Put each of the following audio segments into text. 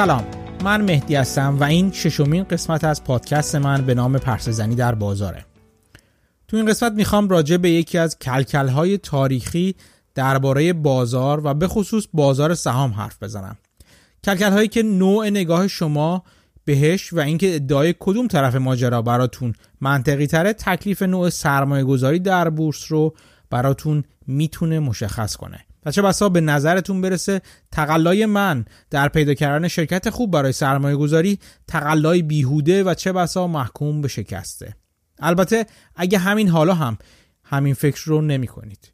سلام. من مهدی هستم و این ششمین قسمت از پادکست من به نام پرسزنی در بازاره. تو این قسمت می‌خوام راجع به یکی از کلکلهای تاریخی درباره بازار و به خصوص بازار سهام حرف بزنم. کلکل هایی که نوع نگاه شما بهش و اینکه ادعای کدوم طرف ماجرا براتون منطقی تره تکلیف نوع سرمایه گذاری در بورس رو براتون می‌تونه مشخص کنه. و چه بسا به نظرتون برسه تقلای من در پیدا کردن شرکت خوب برای سرمایه گذاری تقلای بیهوده و چه بسا محکوم به شکسته؟ البته اگه همین حالا هم همین فکر رو نمی کنید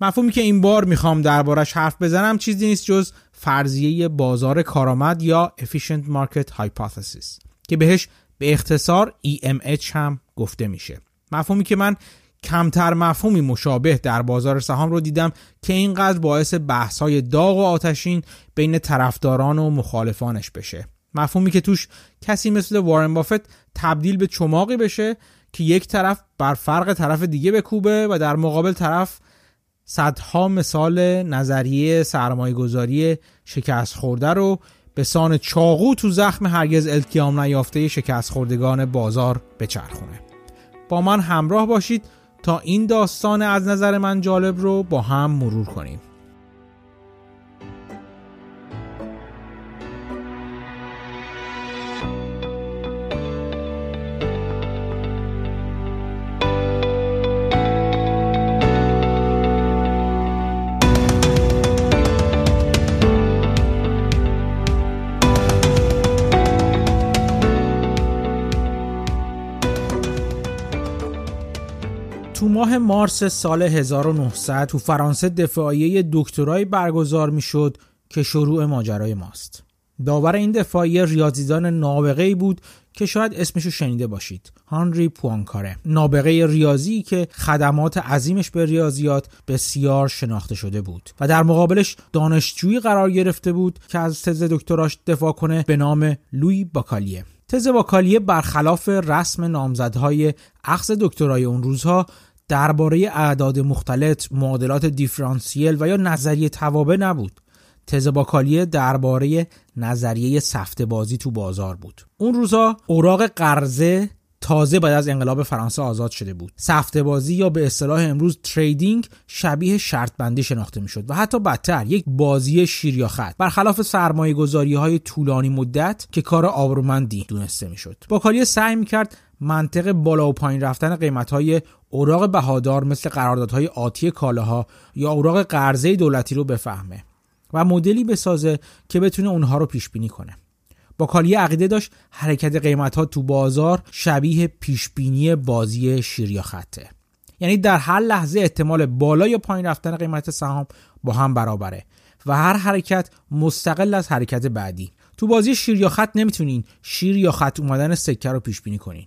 مفهومی که این بار می‌خوام دربارش حرف بزنم چیزی نیست جز فرضیه بازار کارآمد یا Efficient Market Hypothesis که بهش به اختصار EMH هم گفته میشه. مفهومی که من کمتر مفهومی مشابه در بازار سهام رو دیدم که اینقدر باعث بحث های داغ و آتشین بین طرفداران و مخالفانش بشه. مفهومی که توش کسی مثل وارن بافت تبدیل به چماقی بشه که یک طرف بر فرق طرف دیگه بکوبه و در مقابل طرف صدها مثال نظریه سرمایه گذاری شکست خورده رو به سان چاقو تو زخم هرگز التیام نیافته شکست خوردگان بازار بچرخونه. با من همراه باشید. تا این داستان از نظر من جالب رو با هم مرور کنیم. ماه مارس سال 1900 تو فرانسه دفاعیه دکترای برگزار می‌شد که شروع ماجرای ماست. داور این دفاعیه ریاضیدان نابغه بود که شاید اسمشو شنیده باشید. هانری پوانکاره. نابغه ریاضی که خدمات عظیمش به ریاضیات بسیار شناخته شده بود و در مقابلش دانشجویی قرار گرفته بود که از تز دکتراش دفاع کنه به نام لوی باکالیه. تز باکالیه برخلاف رسم نامزدهای اخذ دکترای اون روزها درباره اعداد مختلط، معادلات دیفرانسیل و یا نظریه توابع نبود. تز باکالیه درباره نظریه سفته بازی تو بازار بود. اون روزا اوراق قرضه تازه بعد از انقلاب فرانسه آزاد شده بود. سفته بازی یا به اصطلاح امروز تریدینگ شبیه شرط بندی شناخته می‌شد و حتی بدتر یک بازی شیر یا خط برخلاف سرمایه گذاری های طولانی مدت که کار آبرومندی دونسته می‌شد. باکالیه سعی می‌کرد منطق بالا و پایین رفتن قیمت های اوراق بهادار مثل قراردادهای آتی کالاها یا اوراق قرضه دولتی رو بفهمه و مدلی بسازه که بتونه اونها رو پیش بینی کنه. با کالی عقیده داشت حرکت قیمت ها تو بازار شبیه پیش بینی بازی شیر یا خطه. یعنی در هر لحظه احتمال بالا یا پایین رفتن قیمت سهام با هم برابره و هر حرکت مستقل از حرکت بعدی. تو بازی شیر یا خط نمی‌تونین شیر یا خط اومدن سکه رو پیش بینی کنین.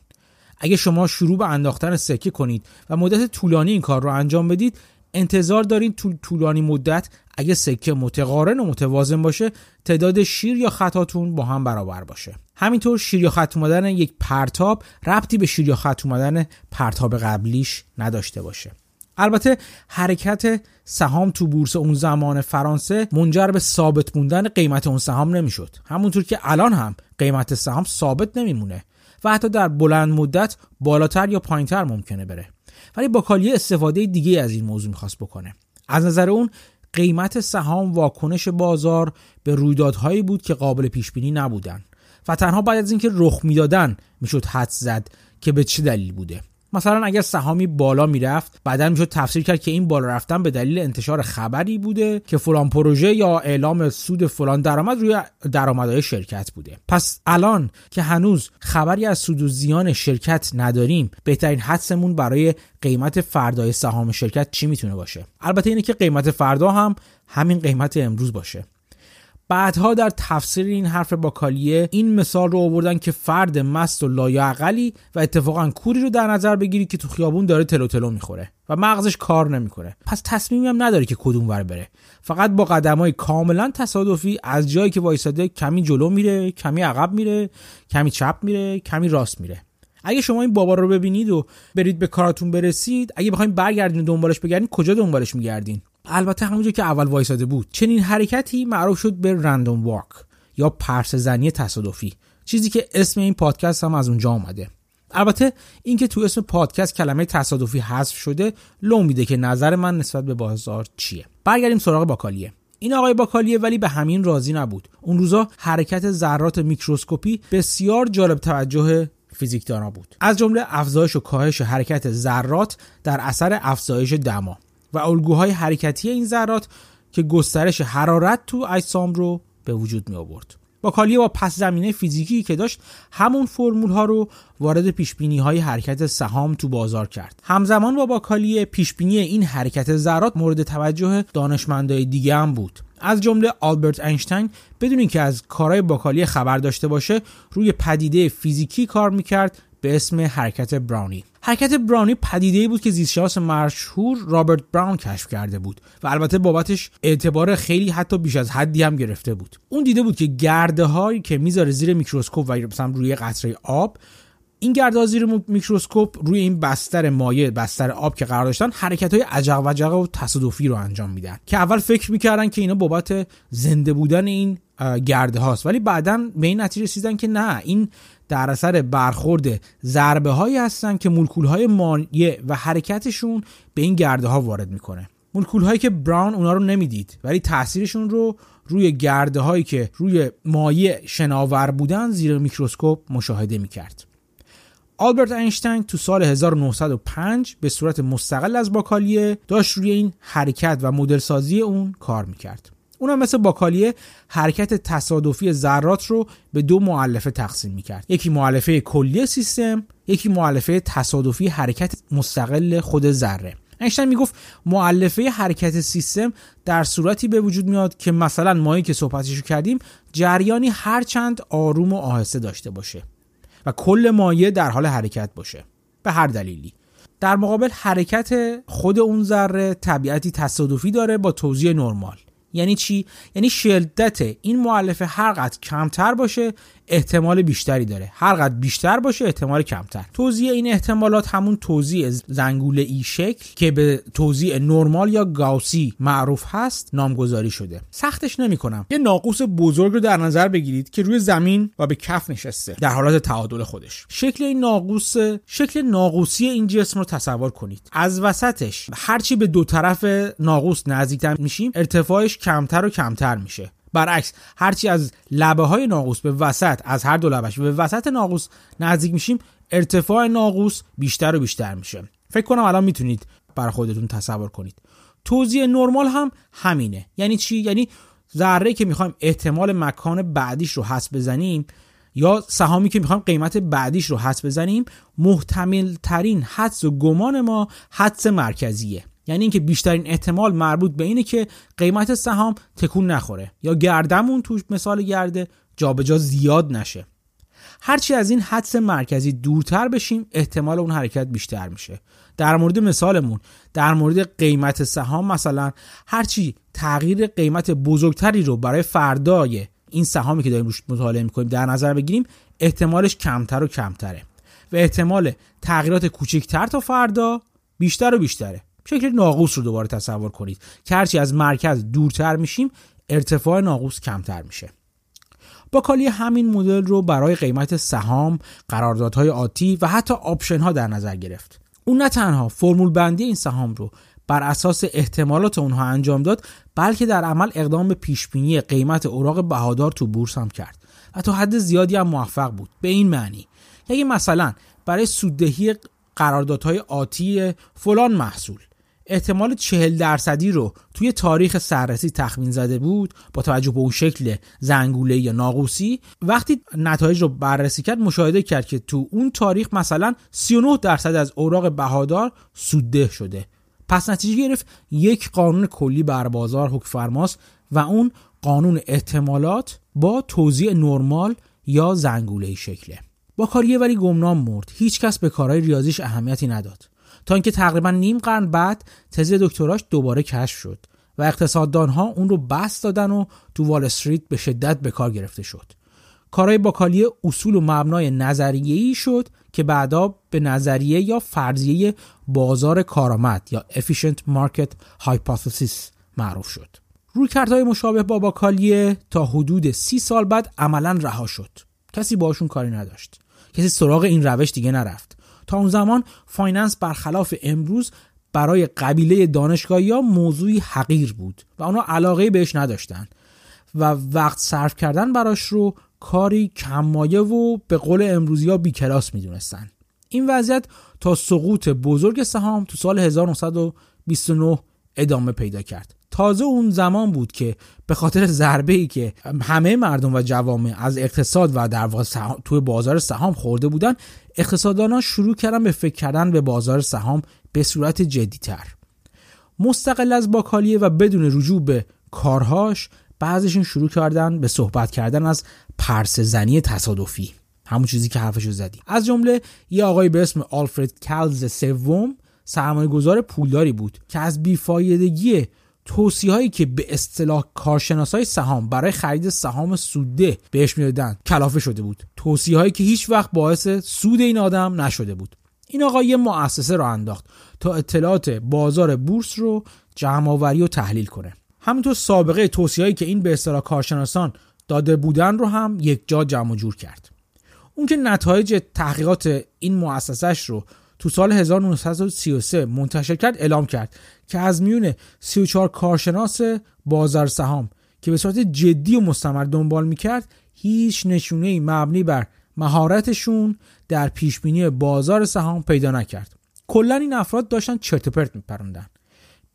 اگه شما شروع به انداختن سکه کنید و مدت طولانی این کار رو انجام بدید انتظار دارین طول طولانی مدت اگه سکه متقارن و متوازن باشه تعداد شیر یا خطاتون با هم برابر باشه. همینطور شیر یا خط اومدن یک پرتاب ربطی به شیر یا خط اومدن پرتاب قبلیش نداشته باشه. البته حرکت سهام تو بورس اون زمان فرانسه منجر به ثابت موندن قیمت اون سهام نمی‌شد. همونطور که الان هم قیمت سهام ثابت نمیمونه. و حتی در بلند مدت بالاتر یا پایینتر ممکنه بره. ولی باکالیه استفاده دیگه از این موضوع می‌خواست بکنه. از نظر اون قیمت سهام واکنش بازار به رویدادهایی بود که قابل پیش بینی نبودن و تنها بعد از اینکه رخ می‌دادن می‌شد حد زد که به چه دلیل بوده. مثلا اگر سهامی بالا می‌رفت بعدا می‌شد تفسیر کرد که این بالا رفتن به دلیل انتشار خبری بوده که فلان پروژه یا اعلام سود فلان درآمد روی درآمدهای شرکت بوده. پس الان که هنوز خبری از سود و زیان شرکت نداریم بهترین حدسمون برای قیمت فردای سهام شرکت چی می‌تونه باشه؟ البته اینه که قیمت فردا هم همین قیمت امروز باشه. بعدها در تفسیر این حرف باکالیه این مثال رو آوردن که فرد مست و لایعقلی و اتفاقا کوری رو در نظر بگیری که تو خیابون داره تلو تلو می‌خوره و مغزش کار نمی‌کنه. پس تصمیمی هم نداره که کدوم ور بره. فقط با قدمای کاملا تصادفی از جایی که وایساده کمی جلو میره کمی عقب میره کمی چپ میره کمی راست میره. اگه شما این بابا رو ببینید و برید به کاراتون برسید اگه بخواید برگردین دنبالش بگردین کجا دنبالش میگردین؟ البته همونجا که اول وایساده بود چنین حرکتی معروف شد به رندوم واک یا پرسزنی تصادفی چیزی که اسم این پادکست هم از اونجا اومده. البته اینکه تو اسم پادکست کلمه تصادفی حذف شده لو میده که نظر من نسبت به بازار چیه. برگردیم سراغ باشلیه. این آقای باشلیه ولی به همین راضی نبود. اون روزا حرکت ذرات میکروسکوپی بسیار جالب توجه فیزیکدانا بود. از جمله افزایش و کاهش حرکت ذرات در اثر افزایش دما. و الگوهای حرکتی این ذرات که گسترش حرارت تو اجسام رو به وجود می آورد باشلیه با پس زمینه فیزیکی که داشت همون فرمول ها رو وارد پیش بینی های حرکت سهام تو بازار کرد. همزمان با باکالیه پیش بینی این حرکت ذرات مورد توجه دانشمندای دیگه هم بود. از جمله آلبرت اینشتین بدون اینکه از کارهای باکالیه خبر داشته باشه روی پدیده فیزیکی کار می‌کرد به اسم حرکت براونی. حرکت براونی پدیده بود که زیستشناس مشهور رابرت براون کشف کرده بود و البته بابتش اعتبار خیلی حتی بیش از حدی هم گرفته بود. اون دیده بود که گرده هایی که می‌ذاره زیر میکروسکوپ و مثلا روی قطره آب این گرده زیر میکروسکوپ روی این بستر مایع بستر آب که قرار داشتن حرکت های عجق وجق و تصادفی رو انجام میدن. که اول فکر می‌کردن که اینا بابت زنده بودن این گرده هاست. ولی بعدا به این نتیجه رسیدن که نه این در اثر برخورد ضربه هایی هستن که مولکول های مایع و حرکتشون به این گرده ها وارد می‌کنه. مولکول هایی که براون اونا رو نمی‌دید ولی تاثیرشون رو روی گرده هایی که روی مایع شناور بودن زیر میکروسکوپ مشاهده می‌کرد. آلبرت اینشتین تو سال 1905 به صورت مستقل از باکالیه داشت روی این حرکت و مدل سازی اون کار می‌کرد. اونم مثل باکالیه حرکت تصادفی ذرات رو به دو معلفه تقسیم می‌کرد. یکی معلفه کلی سیستم یکی معلفه تصادفی حرکت مستقل خود ذره. اینشتین می‌گفت معلفه حرکت سیستم در صورتی به وجود میاد که مثلا مایی که صحبتشو کردیم جریانی هرچند آروم و آهسته داشته باشه. و کل مایه در حال حرکت باشه. به هر دلیلی. در مقابل حرکت خود اون ذره طبیعتی تصادفی داره با توزیع نرمال. یعنی چی؟ یعنی شدت این معلفه هر قدر کمتر باشه احتمال بیشتری داره. هر قدر بیشتر باشه احتمال کمتر. توزیع این احتمالات همون توزیع زنگوله ای شکل که به توزیع نرمال یا گاوسی معروف هست نامگذاری شده. سختش نمی‌کنم. یه ناقوس بزرگ رو در نظر بگیرید که روی زمین و به کف نشسته. در حالت تعادل خودش. شکل این ناقوس شکل ناقوسی این جسم رو تصور کنید. از وسطش هرچی به دو طرف ناقوس نزدیکتر میشیم ارتفاعش کمتر و کمتر میشه. برعکس هرچی از لبه های ناقوس به وسط از هر دو لبش به وسط ناقوس نزدیک میشیم ارتفاع ناقوس بیشتر و بیشتر میشه. فکر کنم الان می‌تونید بر خودتون تصور کنید. توزیع نرمال هم همینه. یعنی چی؟ یعنی ذره که می‌خوایم احتمال مکان بعدیش رو حس بزنیم یا سهامی که می‌خوایم قیمت بعدیش رو حس بزنیم محتمل ترین حدس و گمان ما حدس مرکزیه. یعنی اینکه بیشترین احتمال مربوط به اینه که قیمت سهام تکون نخوره یا گردمون توش مثال گرده جابجا زیاد نشه. هرچی از این حدس مرکزی دورتر بشیم احتمال اون حرکت بیشتر میشه. در مورد مثالمون در مورد قیمت سهام مثلا هرچی تغییر قیمت بزرگتری رو برای فردای این سهامی که داریم روش مطالعه می‌کنیم در نظر بگیریم احتمالش کمتر و کمتره. و احتمال تغییرات کوچکتر تا فردا بیشتر و بیشتره. شکل ناقوس رو دوباره تصور کنید. که هرچی از مرکز دورتر میشیم ارتفاع ناقوس کمتر میشه. باکالیه همین مدل رو برای قیمت سهام، قراردادهای آتی و حتی option ها در نظر گرفت. اون نه تنها فرمول بندی این سهام رو بر اساس احتمالات اونها انجام داد بلکه در عمل اقدام به پیشبینی قیمت اوراق بهادار تو بورس هم کرد. و تا حد زیادی هم موفق بود. به این معنی. یعنی مثلا برای سوددهی قراردادهای آتی فلان محصول. احتمال چهل درصدی رو توی تاریخ سررسی تخمین زده بود با توجه به اون شکل زنگوله یا ناقوسی. وقتی نتایج رو بررسی کرد مشاهده کرد که تو اون تاریخ مثلا 39 درصد از اوراق بهادار سودده شده. پس نتیجه گرفت یک قانون کلی بر بازار حکم فرماست و اون قانون احتمالات با توزیع نرمال یا زنگوله شکله. با کاریه ولی گمنام مرد. هیچکس به کارهای ریاضیش اهمیتی نداد. تا اینکه تقریبا نیم قرن بعد تز دکتراش دوباره کشف شد و اقتصاددان ها اون رو بس دادن و تو وال استریت به شدت به کار گرفته شد. کارهای باکالی اصول و مبنای نظریه‌ای شد که بعدا به نظریه یا فرضیه بازار کارآمد یا efficient market hypothesis معروف شد. رویکردهای مشابه با باکالیه تا حدود سی سال بعد عملا رها شد. کسی باشون کاری نداشت. کسی سراغ این روش دیگه نرفت. تا اون زمان finance برخلاف امروز برای قبیله دانشگاهی ها موضوعی حقیر بود و اونا علاقه بهش نداشتند و وقت صرف کردن براش رو کاری کم‌مایه و به قول امروزی ها بی کلاس می‌دونستن این وضعیت تا سقوط بزرگ سهام تو سال 1929 ادامه پیدا کرد. تازه اون زمان بود که به خاطر ضربه ای که همه مردم و جوامع از اقتصاد و در واقع توی بازار سهام خورده بودن اقتصاددانان شروع کردن به فکر کردن به بازار سهام به صورت جدیتر. مستقل از باکالیه و بدون رجوع به کارهاش بعضشون شروع کردن به صحبت کردن از پرس زنی تصادفی. همون چیزی که حرفشو زدی از جمله یه آقای به اسم آلفرد کلز سوم سرمایه گذار پولداری بود که از بیفایدگی توصیه هایی که به اصطلاح کارشناس های سهام برای خرید سهام سوده بهش می‌دادن کلافه شده بود. توصیه هایی که هیچ وقت باعث سود این آدم نشده بود. این آقا یه مؤسسه را انداخت تا اطلاعات بازار بورس رو جمع آوری و تحلیل کنه. همینطور سابقه توصیه هایی که این به اصطلاح کارشناسان داده بودن رو هم یک جا جمع جور کرد. اون که نتایج تحقیقات این مؤسسش رو تو سال 1933 منتشر کرد اعلام کرد که از میون 34 کارشناس بازار سهام که به صورت جدی و مستمر دنبال می‌کرد هیچ نشونه مبنی بر مهارتشون در پیشبینی بازار سهام پیدا نکرد. کلا این افراد داشتن چرت پرت میپروندن.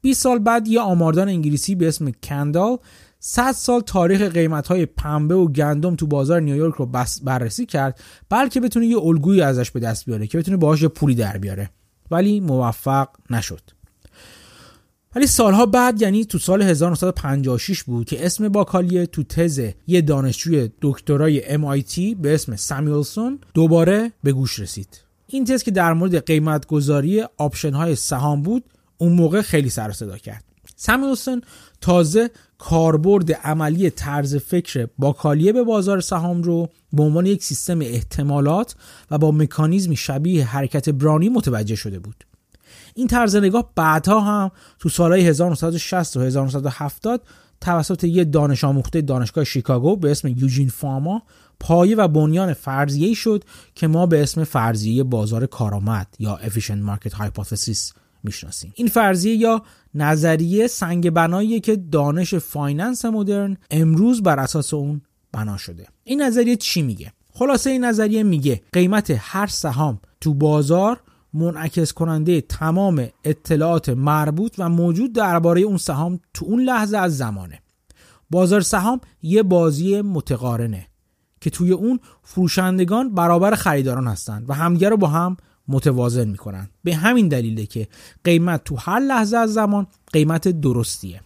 20 سال بعد یه آماردان انگلیسی به اسم کندال 100 سال تاریخ قیمت های پنبه و گندم تو بازار نیویورک رو بررسی کرد بلکه بتونه یه الگویی ازش به دست بیاره که بتونه باهاش پولی در بیاره. ولی موفق نشد. ولی سالها بعد یعنی تو سال 1956 بود که اسم باکالیه تو تز یه دانشجوی دکترای MIT به اسم سامیولسون دوباره به گوش رسید. این تز که در مورد قیمت گذاری option های سهام بود اون موقع خیلی سر و صدا کرد. سامیولسون تازه کاربرد عملی طرز فکر باکالیه به بازار سهام رو به عنوان یک سیستم احتمالات و با مکانیزمی شبیه حرکت براونی متوجه شده بود. این طرز نگاه بعدها هم تو سالهای 1960 و 1970 توسط یه دانش آموخته دانشگاه شیکاگو به اسم یوجین فاما پایه و بنیان فرضیه‌ای شد که ما به اسم فرضیه بازار کارآمد یا efficient market hypothesis می‌شناسیم. این فرضیه یا نظریه سنگ بنایی که دانش finance مدرن امروز بر اساس اون بنا شده. این نظریه چی میگه؟ خلاصه این نظریه میگه قیمت هر سهام تو بازار منعکس کننده تمام اطلاعات مربوط و موجود درباره اون سهام تو اون لحظه از زمانه. بازار سهام یه بازی متقارنه که توی اون فروشندگان برابر خریداران هستند و همدیگه رو با هم متوازن می‌کنن. به همین دلیله که قیمت تو هر لحظه از زمان قیمت درستیه.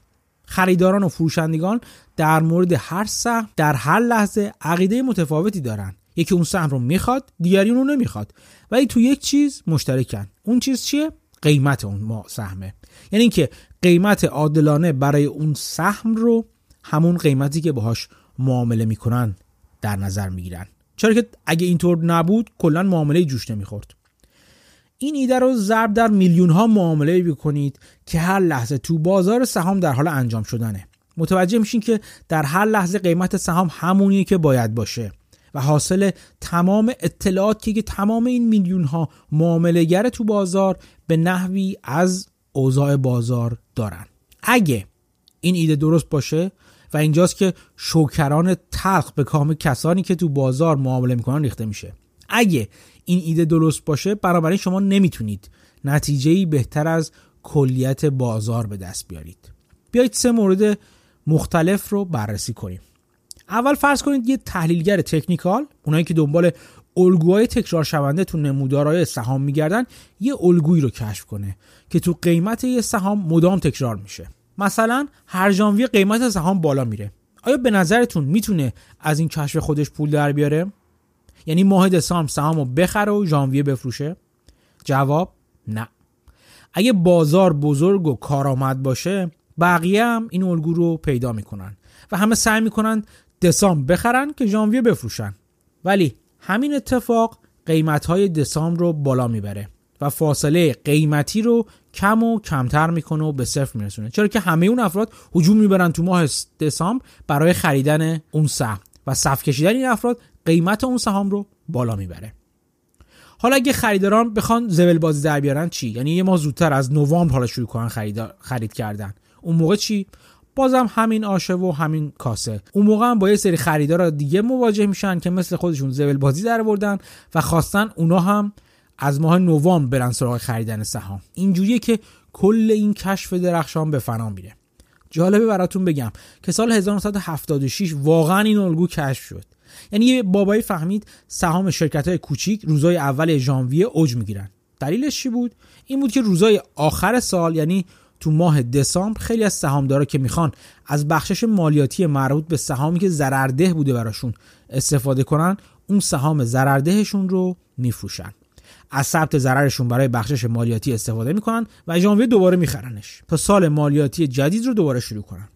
خریداران و فروشندگان در مورد هر سهم در هر لحظه عقیده متفاوتی دارن. یکی اون سهم رو می‌خواد دیگری اون رو نمی‌خواد. ولی تو یک چیز مشترکن. اون چیز چیه؟ قیمت اون سهمه. یعنی اینکه قیمت عادلانه برای اون سهم رو همون قیمتی که باهاش معامله می‌کنن در نظر می‌گیرن. چرا که اگه اینطور نبود کلا معامله جوش نمی‌خورد. این ایده رو ضرب در میلیون ها معامله بکنید که هر لحظه تو بازار سهام در حال انجام شدنه. متوجه میشین که در هر لحظه قیمت سهام همونی که باید باشه و حاصل تمام اطلاعاتی که تمام این میلیون ها معاملهگر تو بازار به نحوی از اوضاع بازار دارن. اگه این ایده درست باشه و اینجاست که شوکران تلخ به کام کسانی که تو بازار معامله می‌کنن ریخته میشه. اگه این ایده درست باشه بنابراین شما نمی‌تونید نتیجه بهتر از کلیت بازار به دست بیارید. بیایید سه مورد مختلف رو بررسی کنیم. اول فرض کنید یه تحلیلگر تکنیکال اونایی که دنبال الگوهای تکرار شونده تو نمودارهای سهام میگردن یه الگویی رو کشف کنه که تو قیمت یه سهام مدام تکرار میشه. مثلا هر ژانویه قیمت سهام بالا میره. آیا به نظرتون می‌تونه از این کشف خودش پول در بیاره؟ یعنی ماه دسامبر سهام رو بخره و ژانویه بفروشه. جواب نه. اگه بازار بزرگ و کارآمد باشه بقیه هم این الگو رو پیدا می‌کنن و همه سعی می‌کنن دسامبر بخرن که ژانویه بفروشن. ولی همین اتفاق قیمت های دسامبر رو بالا می‌بره و فاصله قیمتی رو کم و کمتر می‌کنه و به صفر میرسونه. چرا که همه اون افراد هجوم می‌برن تو ماه دسامبر برای خریدن اون سهم و صف کشیدن این افراد قیمت اون سهام رو بالا می‌بره. حالا اگه خریداران بخوان زول بازی در بیارن چی؟ یعنی یه ماه زودتر از نوامبر حالا شروع کنن خرید خرید کردن. اون موقع چی؟ بازم همین آشه و همین کاسه. اون موقع هم با یه سری خریدار دیگه مواجه میشن که مثل خودشون زول بازی در بردن و خواستن اونا هم از ماه نوامبر برن سراغ خریدن سهام. اینجوریه که کل این کشف درخشان به فنا میره. جالبه براتون بگم که سال 1976 واقعا این الگو کشف شد. یعنی یه بابایی فهمید سهام شرکت های کوچیک روزای اول ژانویه اوج می‌گیرن. دلیلش چی بود؟ این بود که روزای آخر سال یعنی تو ماه دسامبر خیلی از سهامدارا که می‌خوان از بخشش مالیاتی مربوط به سهامی که ضررده بوده براشون استفاده کنن اون سهام ضرردهشون رو میفروشن. از ثبت ضررشون برای بخشش مالیاتی استفاده می‌کنن و ژانویه دوباره میخرنش. تا سال مالیاتی جدید رو دوباره شروع کنن.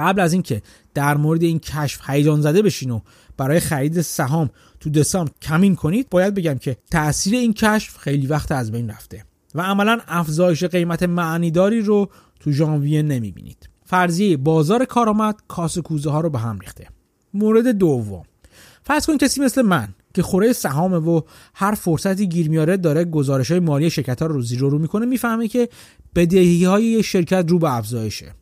قبل از اینکه در مورد این کشف هیجان زده بشین و برای خرید سهام تو دسامبر کمین کنید باید بگم که تاثیر این کشف خیلی وقت از بین رفته و عملا افزایش قیمت معنیداری رو تو ژانویه نمی‌بینید. فرضیه بازار کارآمد کاس کوزه ها رو به هم ریخته. مورد دوم فرض کنید کسی مثل من که خوره سهامه و هر فرصتی گیر میاره داره گزارش های مالی شرکت ها رو زیرو رو می‌کنه می‌فهمه که بدهی های شرکت رو به افزایشه.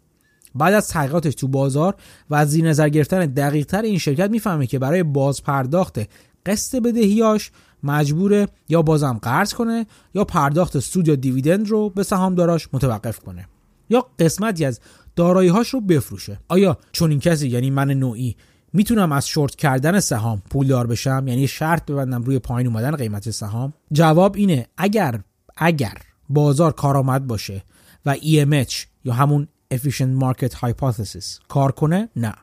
بعد از تحقیقاتش تو بازار و از زیر نظر گرفتن دقیق تر این شرکت می‌فهمه که برای باز پرداخت قسط بدهیاش مجبوره یا بازم قرض کنه یا پرداخت سود یا دیویدند رو به سهامداراش متوقف کنه یا قسمتی از دارایی‌هاش رو بفروشه. آیا چون این کسی یعنی من نوعی می‌تونم از شورت کردن سهام پولدار بشم؟ یعنی شرط ببندم روی پایین اومدن قیمت سهام؟ جواب اینه اگر اگر بازار کارآمد باشه و EMH یا همون Efficient Market Hypothesis. کار کنه؟ نه.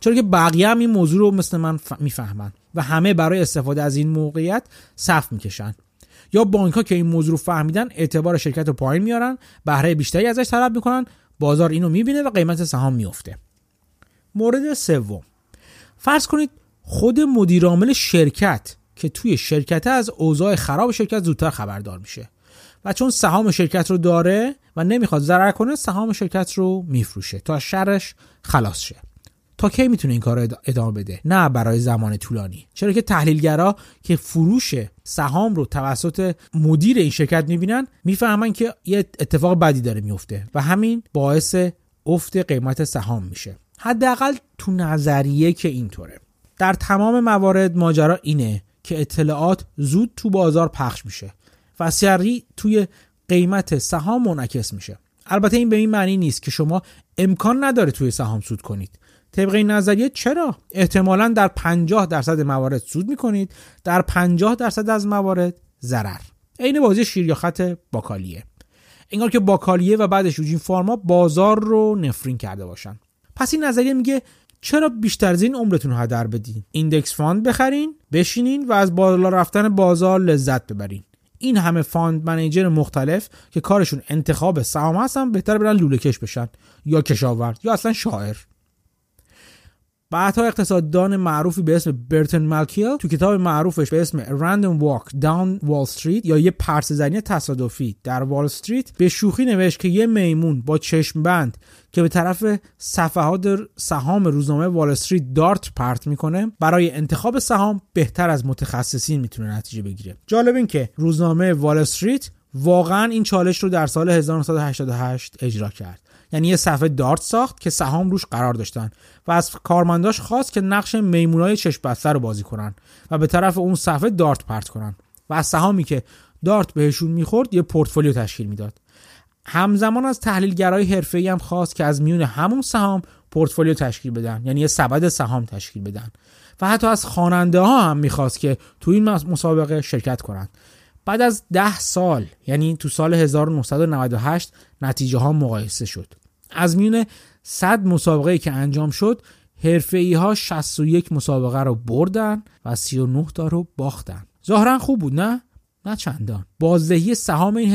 چرا که بقیه هم این موضوع رو مثل من می‌فهمن و همه برای استفاده از این موقعیت صف می‌کشن. یا بانک ها که این موضوع رو فهمیدن اعتبار شرکت رو پایین میارن بهره بیشتری ازش طلب می‌کنن بازار اینو می‌بینه و قیمت سهام میفته مورد سوم. فرض کنید خود مدیرعامل شرکت که توی شرکت از اوضاع خراب شرکت زودتر خبردار میشه. و چون سهام شرکت رو داره و نمی‌خواد ضرر کنه سهام شرکت رو میفروشه تا شرش خلاص شه. تا کی می‌تونه این کار رو ادامه بده؟ نه برای زمان طولانی. چرا که تحلیلگرا که فروش سهام رو توسط مدیر این شرکت می‌بینن می‌فهمن که یه اتفاق بدی داره میفته و همین باعث افت قیمت سهام میشه. حداقل تو نظریه که اینطوره. در تمام موارد ماجرا اینه که اطلاعات زود تو بازار پخش میشه. و سریع توی قیمت سهام منعکس میشه. البته این به این معنی نیست که شما امکان نداره توی سهام سود کنید. طبق این نظریه چرا؟ احتمالا در 50 درصد موارد سود می‌کنید. در 50 درصد از موارد ضرر. عین بازی شیر یا خط باکالیه. انگار که باکالیه و بعدش یوجین فاما بازار رو نفرین کرده باشن. پس این نظریه میگه چرا بیشتر از این عمرتون رو هدر بدین؟ index fund بخرین بشینین و از بالا رفتن بازار لذت ببرین. این همه fund manager مختلف که کارشون انتخاب سهام هستن بهتر برن لوله کش بشن یا کشاورز یا اصلا شاعر. بعدها اقتصاددان معروفی به اسم برتن مالکیل تو کتاب معروفش به اسم Random Walk Down Wall Street یا یه پرسه‌زنی تصادفی در وال استریت به شوخی نوشت که یه میمون با چشم بند که به طرف صفحات سهام روزنامه وال استریت دارت پرت می‌کنه برای انتخاب سهام بهتر از متخصصین می‌تونه نتیجه بگیره. جالب این که روزنامه وال استریت واقعا این چالش رو در سال 1988 اجرا کرد. یعنی یه صفحه دارت ساخت که سهام روش قرار داشتن و از کارمنداش خواست که نقش میمونای چشم بسته رو بازی کنن و به طرف اون صفحه دارت پرت کنن و از سهامی که دارت بهشون می‌خورد یه پورتفولیو تشکیل می‌داد. همزمان از تحلیلگرای حرفه‌ای هم خواست که از میون همون سهام پورتفولیو تشکیل بدن یعنی یه سبد سهام تشکیل بدن و حتی از خواننده ها هم می‌خواست که تو این مسابقه شرکت کنند بعد از ده سال یعنی تو سال 1998 نتیجه ها مقایسه شد. از میون 100 مسابقه که انجام شد حرفه‌ای‌ها 61 مسابقه رو بردن و 39 تا رو باختن. ظاهرا خوب بود نه؟ نه چندان. بازدهی سهام این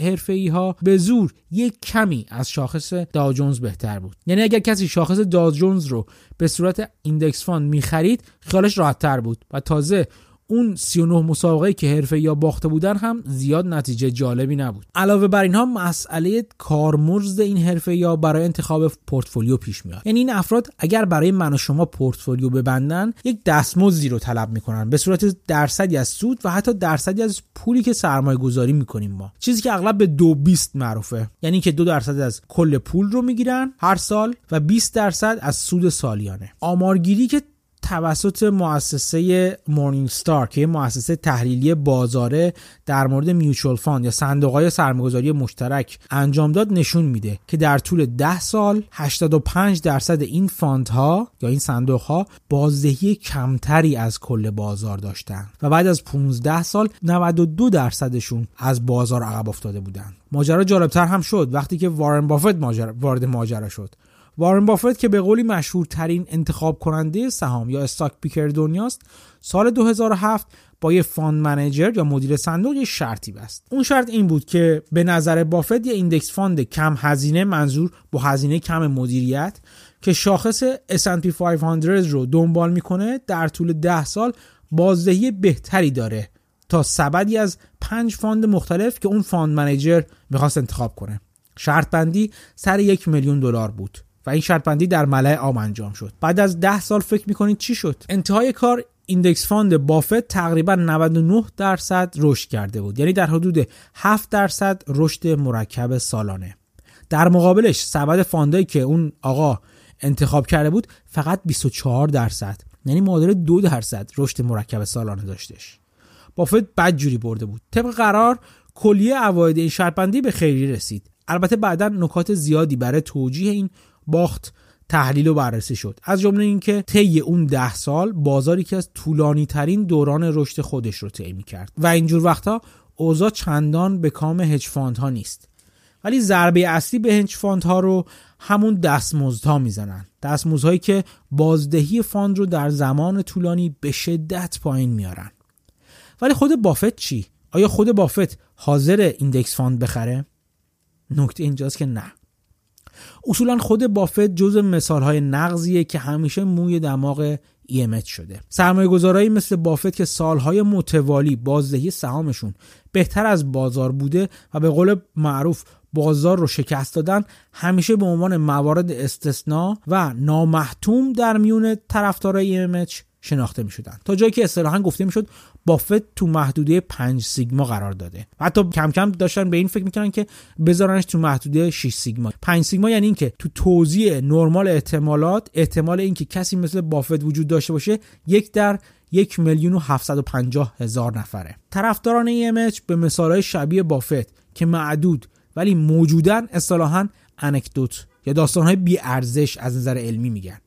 حرفه ای ها به زور یک کمی از شاخص داو جونز بهتر بود. یعنی اگر کسی شاخص داو جونز رو به صورت index fund می‌خرید خیالش راحت تر بود و تازه اون 39 مسابقه که حرفه‌ایا باخته بودن هم زیاد نتیجه جالبی نبود. علاوه بر اینها مسئله کارمزد این حرفه‌ایا برای انتخاب پورتفولیو پیش میاد. یعنی این افراد اگر برای من و شما پورتفولیو ببندن یک دستمزدی رو طلب می‌کنن. به صورت درصدی از سود و حتی درصدی از پولی که سرمایه گذاری می‌کنیم ما. چیزی که اغلب به دو بیست معروفه. یعنی که دو درصد از کل پول رو می‌گیرن هر سال و 20 درصد از سود سالیانه. آمارگیری که توسط مؤسسه مورنینگ استار که مؤسسه تحلیلی بازاره در مورد mutual fund یا صندوق های سرمایه‌گذاری مشترک انجام داد نشون میده که در طول 10 سال 85 درصد این fund ها یا این صندوق ها بازدهی کمتری از کل بازار داشتن و بعد از 15 سال 92 درصدشون از بازار عقب افتاده بودند. ماجرا جالبتر هم شد وقتی که وارن بافت وارد ماجرا شد. وارن بافت که به قولی مشهورترین انتخاب کننده سهام یا stock picker دنیاست سال 2007 با یه fund manager یا مدیر صندوق یه شرطی بست. اون شرط این بود که به نظر بافت یه index fund کم هزینه منظور با هزینه کم مدیریت که شاخص S&P 500 رو دنبال می‌کنه در طول 10 سال بازدهی بهتری داره تا سبدی از پنج fund مختلف که اون fund manager می‌خواست انتخاب کنه. شرط بندی سر یک میلیون دلار بود. این شرط در ملأ عام انجام شد. بعد از ده سال فکر می‌کنید چی شد؟ انتهای کار index fund بافت تقریبا 99 درصد رشد کرده بود. یعنی در حدود 7 درصد رشد مرکب سالانه. در مقابلش سبد fund ایی که اون آقا انتخاب کرده بود فقط 24 درصد. یعنی معادل 2 درصد رشد مرکب سالانه داشتش. بافت بدجوری برده بود. طبق قرار کلیه عواید این شرط بندی به خیریه رسید. البته بعدا نکات زیادی برای توجیه این باخت تحلیل و بررسی شد. از جمله اینکه طی اون ده سال بازار یکی از طولانی ترین دوران رشد خودش رو طی کرد و اینجور وقتا اوضاع چندان به کام هج ها نیست. ولی ضربه اصلی به هج ها رو همون دستمزدها می‌زنن. دستمزدهایی که بازدهی fund رو در زمان طولانی به شدت پایین میارن. ولی خود بافت چی؟ آیا خود بافت حاضر index fund بخره؟ نکته اینجاست که نه. اصولا خود بافت جز مثال های نقضیه که همیشه موی دماغ EMH شده. سرمایه گذارایی مثل بافت که سالهای متوالی بازدهی سهامشون بهتر از بازار بوده و به قول معروف بازار رو شکست دادن همیشه به عنوان موارد استثنا و نامحتمل در میون طرفدارای EMH شناخته می شدن تا جایی که اصطلاحا گفته می شد بافت تو محدوده 5 سیگما قرار داده. حتی کم کم داشتن به این فکر می‌کنن که بذارنش تو محدوده 6 سیگما. 5 سیگما یعنی اینکه تو توزیع نرمال احتمالات احتمال اینکه کسی مثل بافت وجود داشته باشه یک در یک میلیون و 750 هزار نفره. طرفداران EMH به مثالهای شبیه بافت که معدود ولی موجودن اصطلاحا انکدوت یا داستانهای بی ارزش از نظر علمی میگن.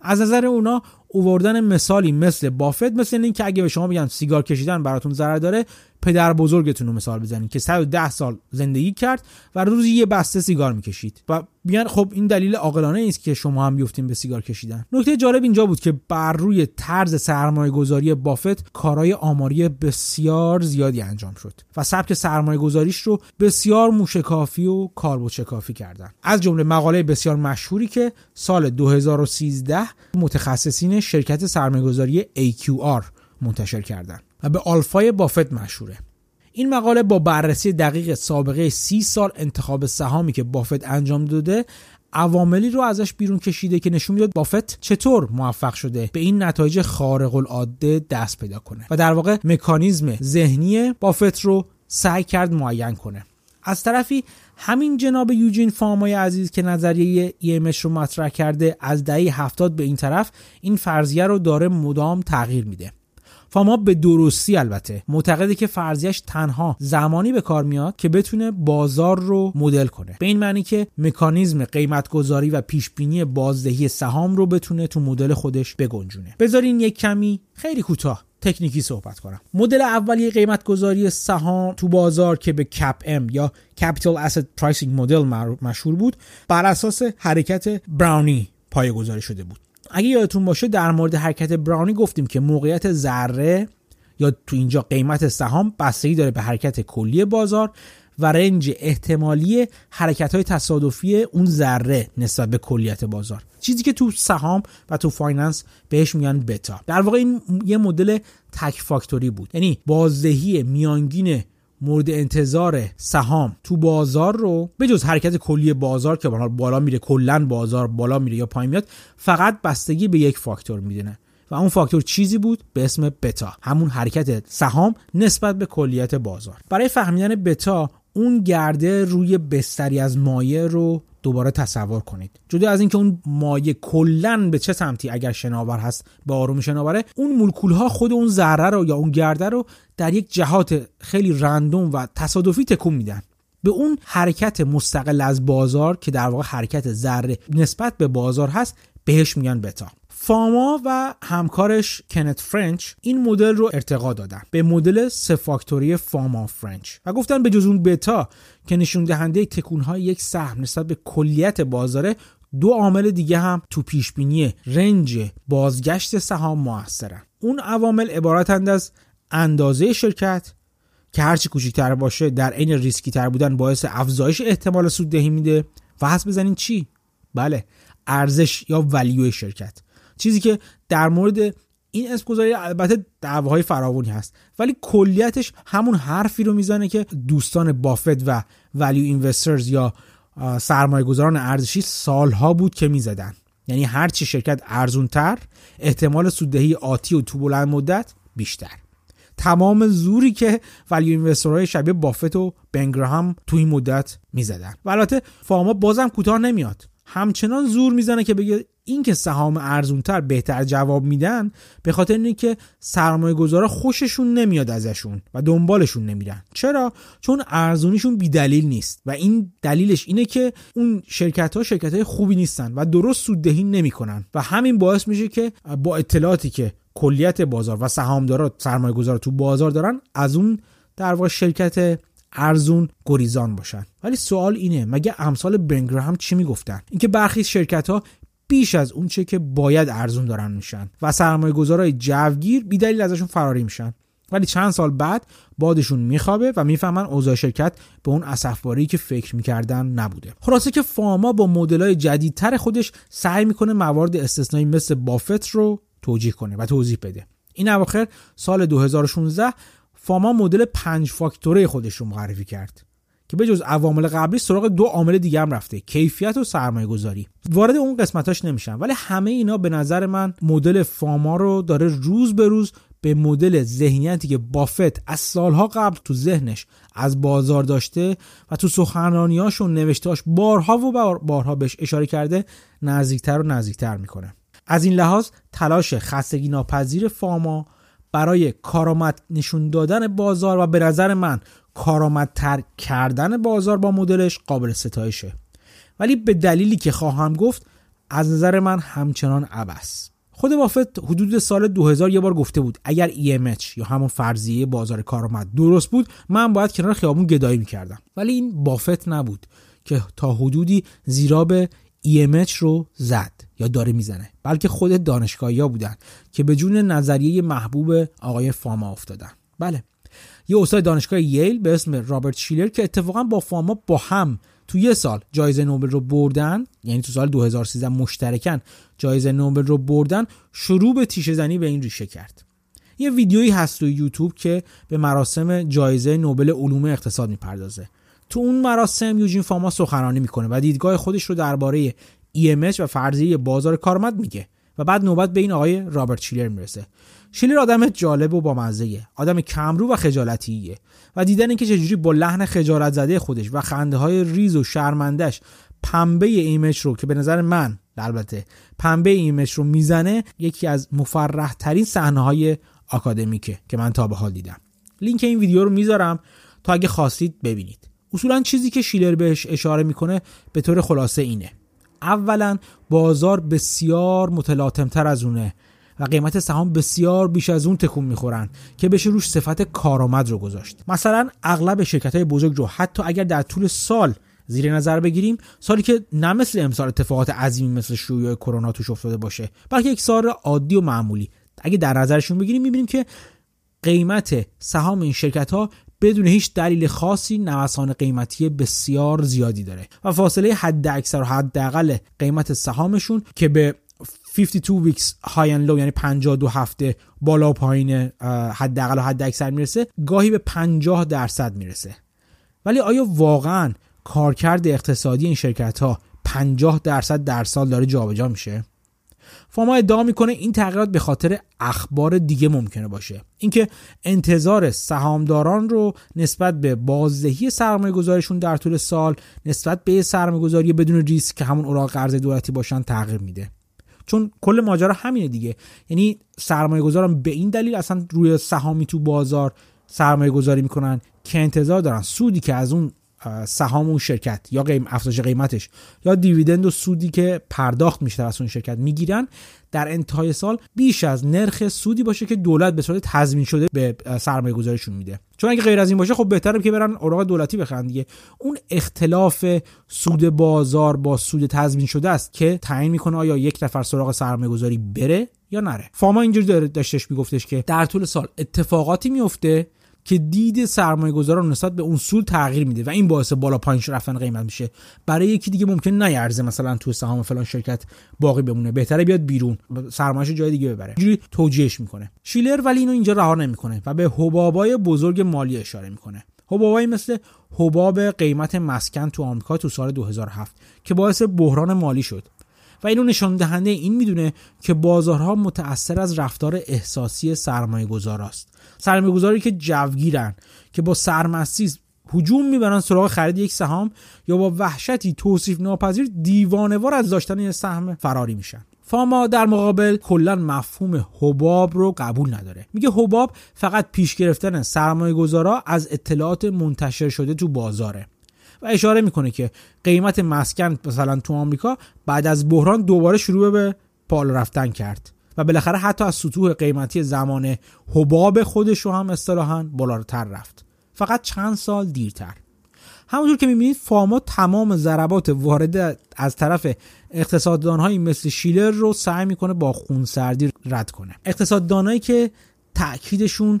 از نظر اونا اووردن مثالی مثل بافت مثل این که اگه به شما بگن سیگار کشیدن براتون ضرر داره پدر بزرگتون رو مثال بزنید که 110 سال زندگی کرد و روزی یه بسته سیگار می‌کشید. و بیان خب این دلیل عاقلانه است که شما هم بیفتین به سیگار کشیدن. نکته جالب اینجا بود که بر روی طرز سرمایه گذاری بافت کارهای آماری بسیار زیادی انجام شد و سبک سرمایه گذاریش رو بسیار موشکافی و کاربردشکافی کردن. از جمله مقاله بسیار مشهوری که سال 2013 متخصصین شرکت سرمایه گذاری AQR منتشر کردند و به آلفای بافت مشهوره. این مقاله با بررسی دقیق سابقه سی سال انتخاب سهامی که بافت انجام داده عواملی رو ازش بیرون کشیده که نشون می‌داد بافت چطور موفق شده به این نتایج خارق العاده دست پیدا کنه و در واقع مکانیزم ذهنی بافت رو سعی کرد معین کنه. از طرفی همین جناب یوجین فامای عزیز که نظریه EMH رو مطرح کرده از دهه هفتاد به این طرف این فرضیه رو داره مدام تغییر میده. فاما به درستی البته. معتقده که فرضیش تنها زمانی به کار میاد که بتونه بازار رو مدل کنه. به این معنی که مکانیزم قیمت گذاری و پیش بینی بازدهی سهام رو بتونه تو مدل خودش بگنجونه. بذارین یک کمی خیلی کوتاه تکنیکی صحبت کنم. مدل اولیه قیمت گذاری سهام تو بازار که به CAPM یا Capital Asset Pricing Model مشهور بود بر اساس حرکت براونی پایه‌گذاری شده بود. اگه یادتون باشه در مورد حرکت براونی گفتیم که موقعیت ذره یا تو اینجا قیمت سهام بستگی داره به حرکت کلی بازار و range احتمالی حرکت های تصادفی اون ذره نسبت به کلیت بازار. چیزی که تو سهام و تو finance بهش میگن بتا. در واقع این یه مدل تک فاکتوری بود. یعنی بازدهی میانگین مورد انتظار سهام. تو بازار رو به جز حرکت کلی بازار که بالا میره کلا بازار بالا میره یا پایین میاد فقط بستگی به یک فاکتور می‌دونه و اون فاکتور چیزی بود؟ به اسم بتا. همون حرکت سهام نسبت به کلیت بازار. برای فهمیدن بتا اون گرده روی بستری از مایع رو دوباره تصور کنید. جدا از اینکه اون مایع کلا به چه سمتی اگر شناور هست به آروم شناوره اون مولکول ها خود اون ذره رو یا اون گرده رو در یک جهات خیلی random و تصادفی تکون میدن. به اون حرکت مستقل از بازار که در واقع حرکت ذره نسبت به بازار هست بهش میگن بتا. فاما و همکارش کنت فرنچ این مدل رو ارتقا دادن به مدل سه فاکتوری فاما فرنچ و گفتن به جز اون بتا که نشون دهنده تکونهای یک سهم نسبت به کلیت بازاره دو عامل دیگه هم تو پیش بینی range بازگشت سهام موثرن. اون عوامل عبارتند از اندازه شرکت که هرچی کوچکتر باشه در عین ریسکی تر بودن باعث افزایش احتمال سوددهی میده. و حس بزنین چی؟ بله ارزش یا ولیو شرکت. چیزی که در مورد این اسم گذاری البته دعواهای فراوانی هست. ولی کلیتش همون حرفی رو می‌زنه که دوستان بافت و ولیو اینوسترز یا سرمایه گذاران ارزشی سالها بود که می‌زدن. یعنی هرچی شرکت ارزونتر احتمال سوددهی آتی و تو بلند مدت بیشتر. تمام زوری که ولیو اینوسترهای شبیه بافت و بنگراهام تو این مدت می‌زدن. و البته فاما بازم کوتاه نمیاد. همچنان زور می‌زنه که بگه اینکه سهام ارزونتر بهتر جواب میدن به خاطر اینکه سرمایه گذارا خوششون نمیاد ازشون و دنبالشون نمیرن. چرا؟ چون ارزونیشون بیدلیل نیست و این دلیلش اینه که اون شرکت ها شرکت های خوبی نیستن و درست سوددهی نمی‌کنن و همین باعث میشه که با اطلاعاتی که کلیت بازار و سهامدارا سرمایه گذار تو بازار دارن از اون در واقع شرکت ارزون گریزان باشن. ولی سوال اینه مگه امثال بنگرام چی می‌گفتن؟ اینکه برخی شرکت ها بیش از اون چه که باید ارزون دارن میشن و سرمایه گذارای جوگیر بیدلیل ازشون فراری میشن. ولی چند سال بعد بادشون میخوابه و می‌فهمن اوضاع شرکت به اون اسفباری که فکر می‌کردن نبوده. خلاصه که فاما با مدلای جدیدتر خودش سعی می‌کنه موارد استثنایی مثل بافت رو توجیه کنه و توضیح بده. این اواخر سال 2016 فاما مدل پنج فاکتوره خودش رو معرفی کرد. که به جز عوامل قبلی سراغ دو عامل دیگه هم رفته کیفیت و سرمایه گذاری وارد اون قسمتاش نمیشم ولی همه اینا به نظر من مدل فاما رو داره روز به روز به مدل ذهنیتی که بافت از سالها قبل تو ذهنش از بازار داشته و تو سخنرانیاش و نوشتهاش بارها و بارها بهش اشاره کرده نزدیکتر و نزدیکتر می‌کنه. از این لحاظ تلاش خستگی ناپذیر فاما برای کارآمد نشون دادن بازار و به نظر من کارآمدتر کردن بازار با مدلش قابل ستایشه. ولی به دلیلی که خواهم گفت از نظر من همچنان عبس خود بافت حدود سال 2000 یه بار گفته بود اگر EMH یا همون فرضیه بازار کارآمد درست بود من باید کنار خیابون گدایی می‌کردم. ولی این بافت نبود که تا حدودی زیرا به EMH رو زد یا داره می‌زنه بلکه خود دانشگاهی ها بودن که به جون نظریه محبوب آقای فاما افتادن. بله. یه استاد دانشگاه ییل به اسم رابرت شیلر که اتفاقا با فاما با هم تو یه سال جایزه نوبل رو بردن یعنی تو سال 2013 مشترکن جایزه نوبل رو بردن شروع به تیشه زنی به این ریشه کرد. یه ویدیویی هست تو یوتیوب که به مراسم جایزه نوبل علوم اقتصاد می‌پردازه. تو اون مراسم یوجین فاما سخنرانی می‌کنه و دیدگاه خودش رو درباره EMH و فرضیه بازار کارآمد میگه و بعد نوبت به این آقای رابرت شیلر می‌رسه. شیلر آدم جالب و با مزه آدم کمرو و خجالتیه. و دیدن اینکه چجوری با لحن خجالت زده خودش و خنده های ریز و شرمندش پنبه EMH رو که به نظر من البته پنبه EMH رو می‌زنه یکی از مفرح ترین صحنه های آکادمیکه که من تا به حال دیدم. لینک این ویدیو رو می‌ذارم تا اگه خواستید ببینید. اصولا چیزی که شیلر بهش اشاره می‌کنه به طور خلاصه اینه. اولا بازار بسیار متلاطمتر از اونه. و قیمت سهام بسیار بیش از اون تکون می‌خورن که بشه روش صفت کارآمد رو گذاشت. مثلا اغلب شرکت های بزرگ رو حتی اگر در طول سال زیر نظر بگیریم سالی که نه مثل امسال اتفاقات عظیمی مثل شیوع کرونا توش افتاده باشه بلکه یک سال عادی و معمولی. اگه در نظرشون بگیریم می‌بینیم که قیمت سهام این شرکت ها بدون هیچ دلیل خاصی نوسان قیمتی بسیار زیادی داره و فاصله حد اکثر و حداقل قیمت سهامشون که به 52 ویکس های لو یعنی 52 هفته بالا و پایین حداقل و حد اکثر می‌رسه گاهی به 50 درصد می‌رسه. ولی آیا واقعا کارکرد اقتصادی این شرکت ها 50 درصد در سال داره جابجا میشه؟ فاما ادعا می‌کنه این تغییرات به خاطر اخبار دیگه ممکنه باشه. اینکه انتظار سهامداران رو نسبت به بازدهی سرمایه گذارشون در طول سال نسبت به سرمایه گذاری بدون ریسک که همون اوراق قرض دولتی باشن تغییر میده. چون کل ماجرا همینه دیگه. یعنی سرمایه گذاران به این دلیل اصلا روی سهامی تو بازار سرمایه گذاری می‌کنن که انتظار دارن. سودی که از اون سهام اون شرکت یا قیم افزایش قیمتش یا دیویدند و سودی که پرداخت میشه از اون شرکت می‌گیرن در انتهای سال بیش از نرخ سودی باشه که دولت به صورت تضمین شده به سرمایه گذارشون میده. چون اگه غیر از این باشه خب بهتره که برن اوراق دولتی بخرن دیگه. اون اختلاف سود بازار با سود تضمین شده است که تعیین می‌کنه آیا یک نفر سراغ سرمایه گذاری بره یا نره. فاما اینجوری داشتش میگفتش که در طول سال اتفاقاتی میفته که دید سرمایه گذاران نسبت به اون سود تغییر میده و این باعث بالا پایین رفتن قیمت میشه. برای یکی دیگه ممکن نیارزه مثلا تو سهام فلان شرکت باقی بمونه. بهتره بیاد بیرون. سرمایه‌اش جای دیگه ببره. اینجوری توجیهش می‌کنه. شیلر ولی اینو اینجا رها نمی‌کنه و به حبابای بزرگ مالی اشاره می‌کنه. حبابایی مثل حباب قیمت مسکن تو آمریکا تو سال 2007 که باعث بحران مالی شد. و اینو نشان دهنده این می‌دونه که بازارها متأثر از رفتار احساسی سرمایه است. سرمایه گذاری که جوگیرن که با سرمستی هجوم می‌برن سراغ خرید یک سهام یا با وحشتی توصیف ناپذیر دیوانوار از داشتن یک سهم فراری میشن. فاما در مقابل کلا مفهوم حباب رو قبول نداره. میگه حباب فقط پیش گرفتن سرمایه گذارا از اطلاعات منتشر شده تو بازاره. و اشاره می‌کنه که قیمت مسکن مثلا تو آمریکا بعد از بحران دوباره شروع به پال رفتن کرد و بالاخره حتی از سطوح قیمتی زمان حباب خودش رو هم اصطلاحا بالاتر رفت. فقط چند سال دیرتر. همونطور که می‌بینید فاما تمام ضربات وارد از طرف اقتصاددانهایی مثل شیلر رو سعی می‌کنه با خونسردی رد کنه. اقتصاددانهایی که تاکیدشون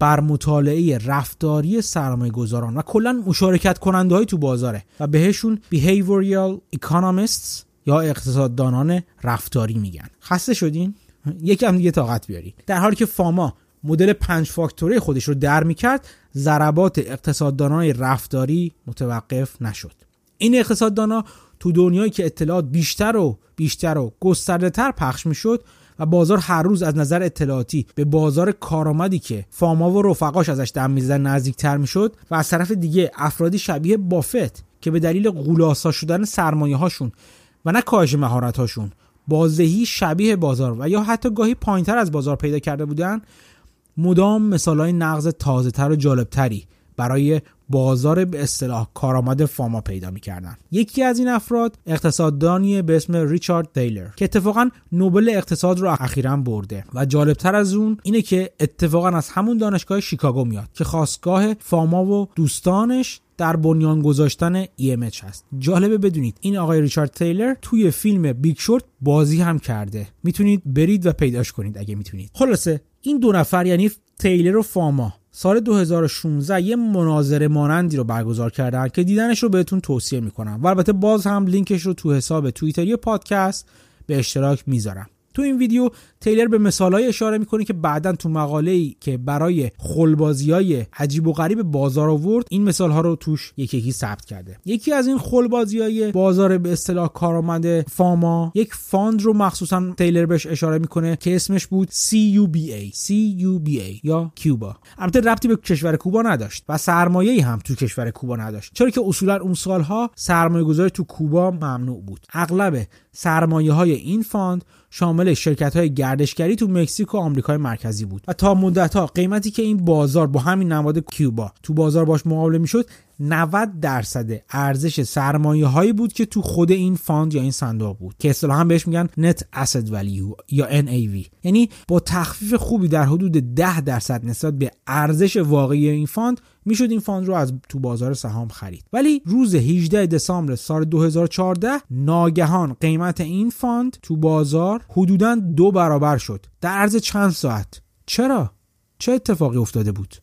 بر مطالعه رفتاری سرمایه گذاران و کلا مشارکت کننده تو بازاره و بهشون behavioral economists یا اقتصاددانان رفتاری میگن. خسته شدین؟ یکم دیگه طاقت بیاری در حالی که فاما مدل پنج فاکتوری خودش رو در می‌کرد ضربات اقتصاددانان رفتاری متوقف نشد. این اقتصاددانا تو دنیایی که اطلاعات بیشتر و بیشتر و گسترده تر پخش می‌شد و بازار هر روز از نظر اطلاعاتی به بازار کارآمدی که فاما و رفقاش ازش دم می‌زدن نزدیکتر می‌شد و از طرف دیگه افرادی شبیه بافت که به دلیل غولاسا شدن سرمایه هاشون و نه کاهش مهارت هاشون بازدهی شبیه بازار و یا حتی گاهی پایینتر از بازار پیدا کرده بودن مدام مثالهای نقض تازه تر و جالبتری برای بازار به اصطلاح کارآمد فاما پیدا می‌کردن. یکی از این افراد اقتصاددانی به اسم ریچارد تیلر که اتفاقا نوبل اقتصاد رو اخیرا برده و جالبتر از اون اینه که اتفاقا از همون دانشگاه شیکاگو میاد که خاستگاه فاما و دوستانش در بنیان گذاشتن EMH هست. جالبه بدونید این آقای ریچارد تیلر توی فیلم Big Short بازی هم کرده. می‌تونید برید و پیداش کنید اگه می‌تونید. خلاصه این دو نفر یعنی تیلر و فاما. سال 2016 یه مناظره مانندی رو برگزار کردن که دیدنش رو بهتون توصیه می‌کنم. و البته باز هم لینکش رو تو حساب توییتری پادکست به اشتراک می‌ذارم. تو این ویدیو تیلر به مثالهایی اشاره می‌کنه که بعدا تو مقاله ای که برای خلبازی های عجیب و غریب بازار آورد این مثال ها رو توش یکی یکی ثبت کرده. یکی از این خلبازی های بازار به اصطلاح کارآمد فاما یک fund رو مخصوصا تیلر بهش اشاره می‌کنه که اسمش بود CUBA CUBA یا کیوبا. البته ربطی به کشور کوبا نداشت و سرمایه هم تو کشور کوبا نداشت چرا که اصولا اون سالها سرمایه گذاری تو کوبا ممنوع بود. اغلب سرمایه های این fund شامل شرکت های گردشگری تو مکزیک و آمریکای مرکزی بود. و تا مدت ها قیمتی که این بازار با همین نماد کیوبا تو بازار باش معامله می‌شد 90 درصد ارزش سرمایه هایی بود که تو خود این fund یا این صندوق بود که اصطلاحا بهش میگن net asset value یا NAV یعنی با تخفیف خوبی در حدود 10 درصد نسبت به ارزش واقعی این fund می‌شد این fund رو از تو بازار سهام خرید. ولی روز 18 دسامبر سال 2014 ناگهان قیمت این fund تو بازار حدودا دو برابر شد در عرض چند ساعت. چرا؟ چه اتفاقی افتاده بود؟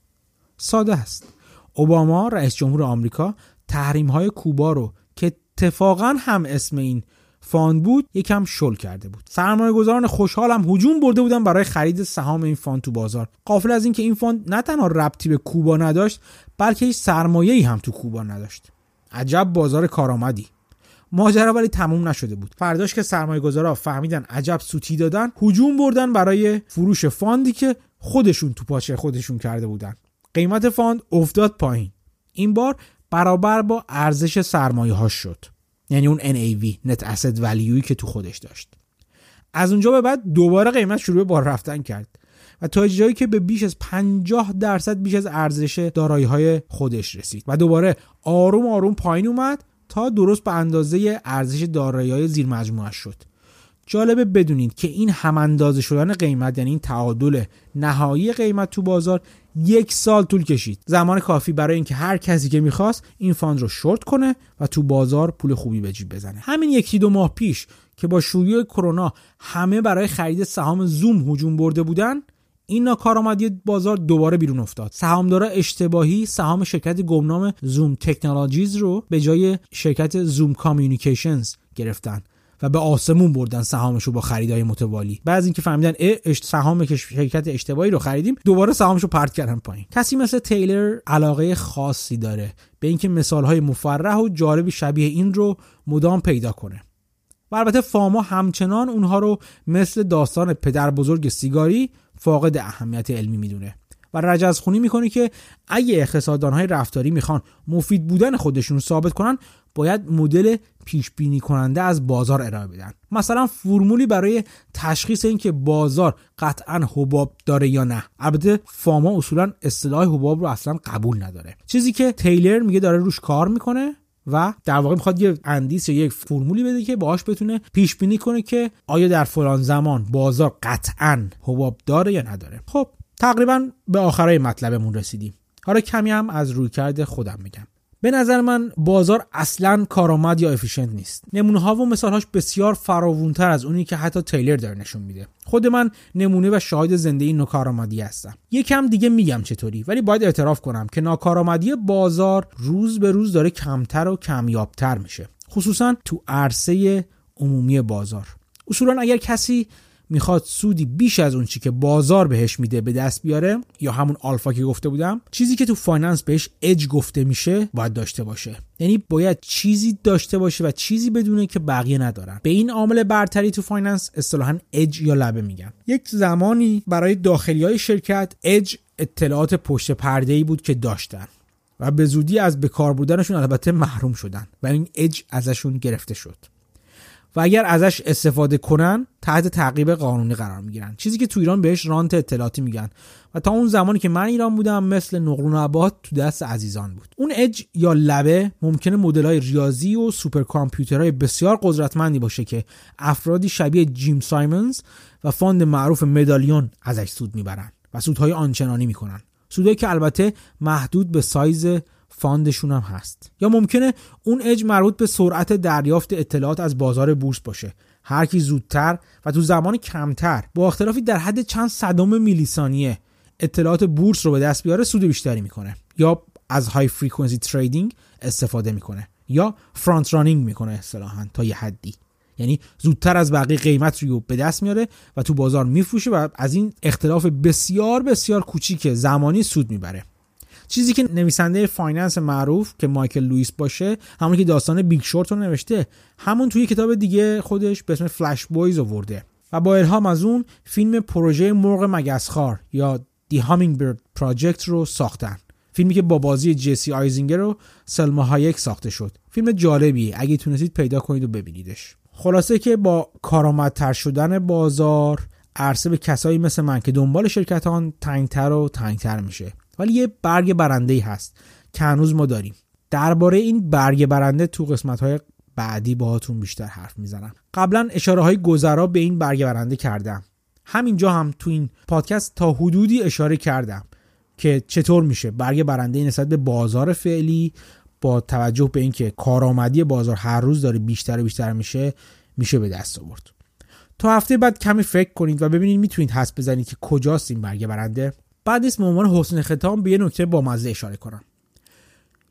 ساده است. اوباما رئیس جمهور آمریکا تحریم های کوبا رو که اتفاقا هم اسم این fund بود یکم شل کرده بود. سرمایه گذاران خوشحال هم هجوم برده بودن برای خرید سهام این fund تو بازار. غافل از اینکه این fund نه تنها ربطی به کوبا نداشت بلکه هیچ سرمایه‌ای هم تو کوبا نداشت. عجب بازار کارآمدی. ماجرا ولی تموم نشده بود. فرداش که سرمایه گذارا فهمیدن عجب سوتی دادن هجوم بردن برای فروش fund ی که خودشون تو پاچه خودشون کرده بودن. قیمت فاند افتاد پایین. این بار برابر با ارزش سرمایه ها شد. یعنی اون NAV Net Asset Value که تو خودش داشت. از اونجا به بعد دوباره قیمت شروع به بار رفتن کرد. و تا جایی که به بیش از 50 درصد بیش از ارزش دارایی های خودش رسید. و دوباره آروم آروم پایین اومد تا درست به اندازه ارزش دارایی های زیر مجموعه شد. جالبه بدونید که این هم اندازه شدن قیمت یعنی این تعادل نهایی قیمت تو بازار یک سال طول کشید. زمان کافی برای اینکه هر کسی که می‌خواست این fund رو شورت کنه و تو بازار پول خوبی به جیب بزنه. همین یکی دو ماه پیش که با شیوع کرونا همه برای خرید سهام زوم هجوم برده بودن این ناکارآمدی بازار دوباره بیرون افتاد. سهامدارا اشتباهی سهام شرکت گمنام Zoom Technologies رو به جای شرکت Zoom Communications گرفتن. و به آسمون بردن سهامش رو با خریدای متوالی. بعد اینکه فهمیدن سهام شرکت اشتباهی رو خریدیم دوباره سهامش رو پرت کردن پایین. کسی مثل تیلر علاقه خاصی داره به اینکه مثالهای مفرح و جالبی شبیه این رو مدام پیدا کنه. و البته فاما همچنان اونها رو مثل داستان پدر بزرگ سیگاری فاقد اهمیت علمی می‌دونه. رجز خونی می‌کنه که اگه اقتصاددان های رفتاری می‌خوان مفید بودن خودشون ثابت کنن باید مدل پیش بینی کننده از بازار ارائه بدن. مثلا فرمولی برای تشخیص اینکه بازار قطعا حباب داره یا نه. البته فاما اصولا اصطلاح حباب رو اصلا قبول نداره. چیزی که تیلر میگه داره روش کار می‌کنه و در واقع می‌خواد یه اندیس یا یک فرمولی بده که باهاش بتونه پیش بینی کنه که آیا در فلان زمان بازار قطعا حباب داره یا نداره. خب تقریبا به آخرای مطلبمون رسیدیم. حالا کمی هم از رویکرد خودم میگم. به نظر من بازار اصلا کارآمد یا efficient نیست. نمونه ها و مثالهاش بسیار فراوونتر از اونی که حتی تیلر داره نشون میده. خود من نمونه و شاهد زنده این ناکارآمدی هستم. یکم دیگه میگم چطوری ولی باید اعتراف کنم که ناکارآمدی بازار روز به روز داره کمتر و کمیابتر میشه. خصوصا تو عرصه عمومی بازار. اصولا اگر کسی می‌خواد سودی بیش از اون چی که بازار بهش میده به دست بیاره یا همون آلفا که گفته بودم چیزی که تو finance بهش edge گفته میشه باید داشته باشه. یعنی باید چیزی داشته باشه و چیزی بدونه که بقیه ندارن. به این عامل برتری تو finance اصطلاحا edge یا لبه میگن. یک زمانی برای داخلی های شرکت اج اطلاعات پشت پرده ای بود که داشتن و به زودی از بکار بردنشون البته محروم شدن و این اج ازشون گرفته شد. و اگر ازش استفاده کنن تحت تعقیب قانونی قرار می‌گیرن. چیزی که تو ایران بهش رانت اطلاعاتی میگن. و تا اون زمانی که من ایران بودم مثل نقل و نبات تو دست عزیزان بود. اون اج یا لبه ممکنه مدل های ریاضی و سوپر کامپیوترهای بسیار قدرتمندی باشه که افرادی شبیه جیم سایمنز و fund معروف مدالیون ازش سود می‌برن و سودهای آنچنانی می‌کنن. سودهایی که البته محدود به سایز fund شون هم هست. یا ممکنه اون اج مربوط به سرعت دریافت اطلاعات از بازار بورس باشه. هر کی زودتر و تو زمان کمتر با اختلافی در حد چند صدم میلی ثانیه اطلاعات بورس رو به دست بیاره سود بیشتری می‌کنه. یا از high frequency trading استفاده می‌کنه. یا front running می‌کنه اصطلاحا تا یه حدی. یعنی زودتر از بقیه قیمت رو به دست میاره و تو بازار میفروشه و از این اختلاف بسیار بسیار کوچیک زمانی سود می‌بره. چیزی که نویسنده finance معروف که مایکل لوئیس باشه همون که داستان Big Short رو نوشته همون توی کتاب دیگه خودش به اسم Flash Boys آورده. و با الهام از اون فیلم پروژه مرغ مگس‌خوار یا The Hummingbird Project رو ساختن. فیلمی که با بازی جسی آیزنبرگ و سلما هایک ساخته شد. فیلم جالبیه اگه تونستید پیدا کنید و ببینیدش. خلاصه که با کارآمدتر شدن بازار عرصه به کسایی مثل من که دنبال شرکتان تنگتر و تنگتر میشه. ولی یه برگ برنده ای هست که هنوز ما داریم. درباره این برگ برنده تو قسمت های بعدی باهاتون بیشتر حرف می‌زنم. قبلا اشاره های گذرا به این برگ برنده کردم. همینجا هم تو این پادکست تا حدودی اشاره کردم که چطور میشه برگ برنده نسبت به بازار فعلی با توجه به اینکه کارآمدی بازار هر روز داره بیشتر و بیشتر میشه میشه به دست آورد. تا هفته بعد کمی فکر کنید و ببینید می‌تونید حس بزنید که کجاست این برگ برنده. بعد نیست به عنوان حسن ختام به یه نکته با مزه اشاره کنم.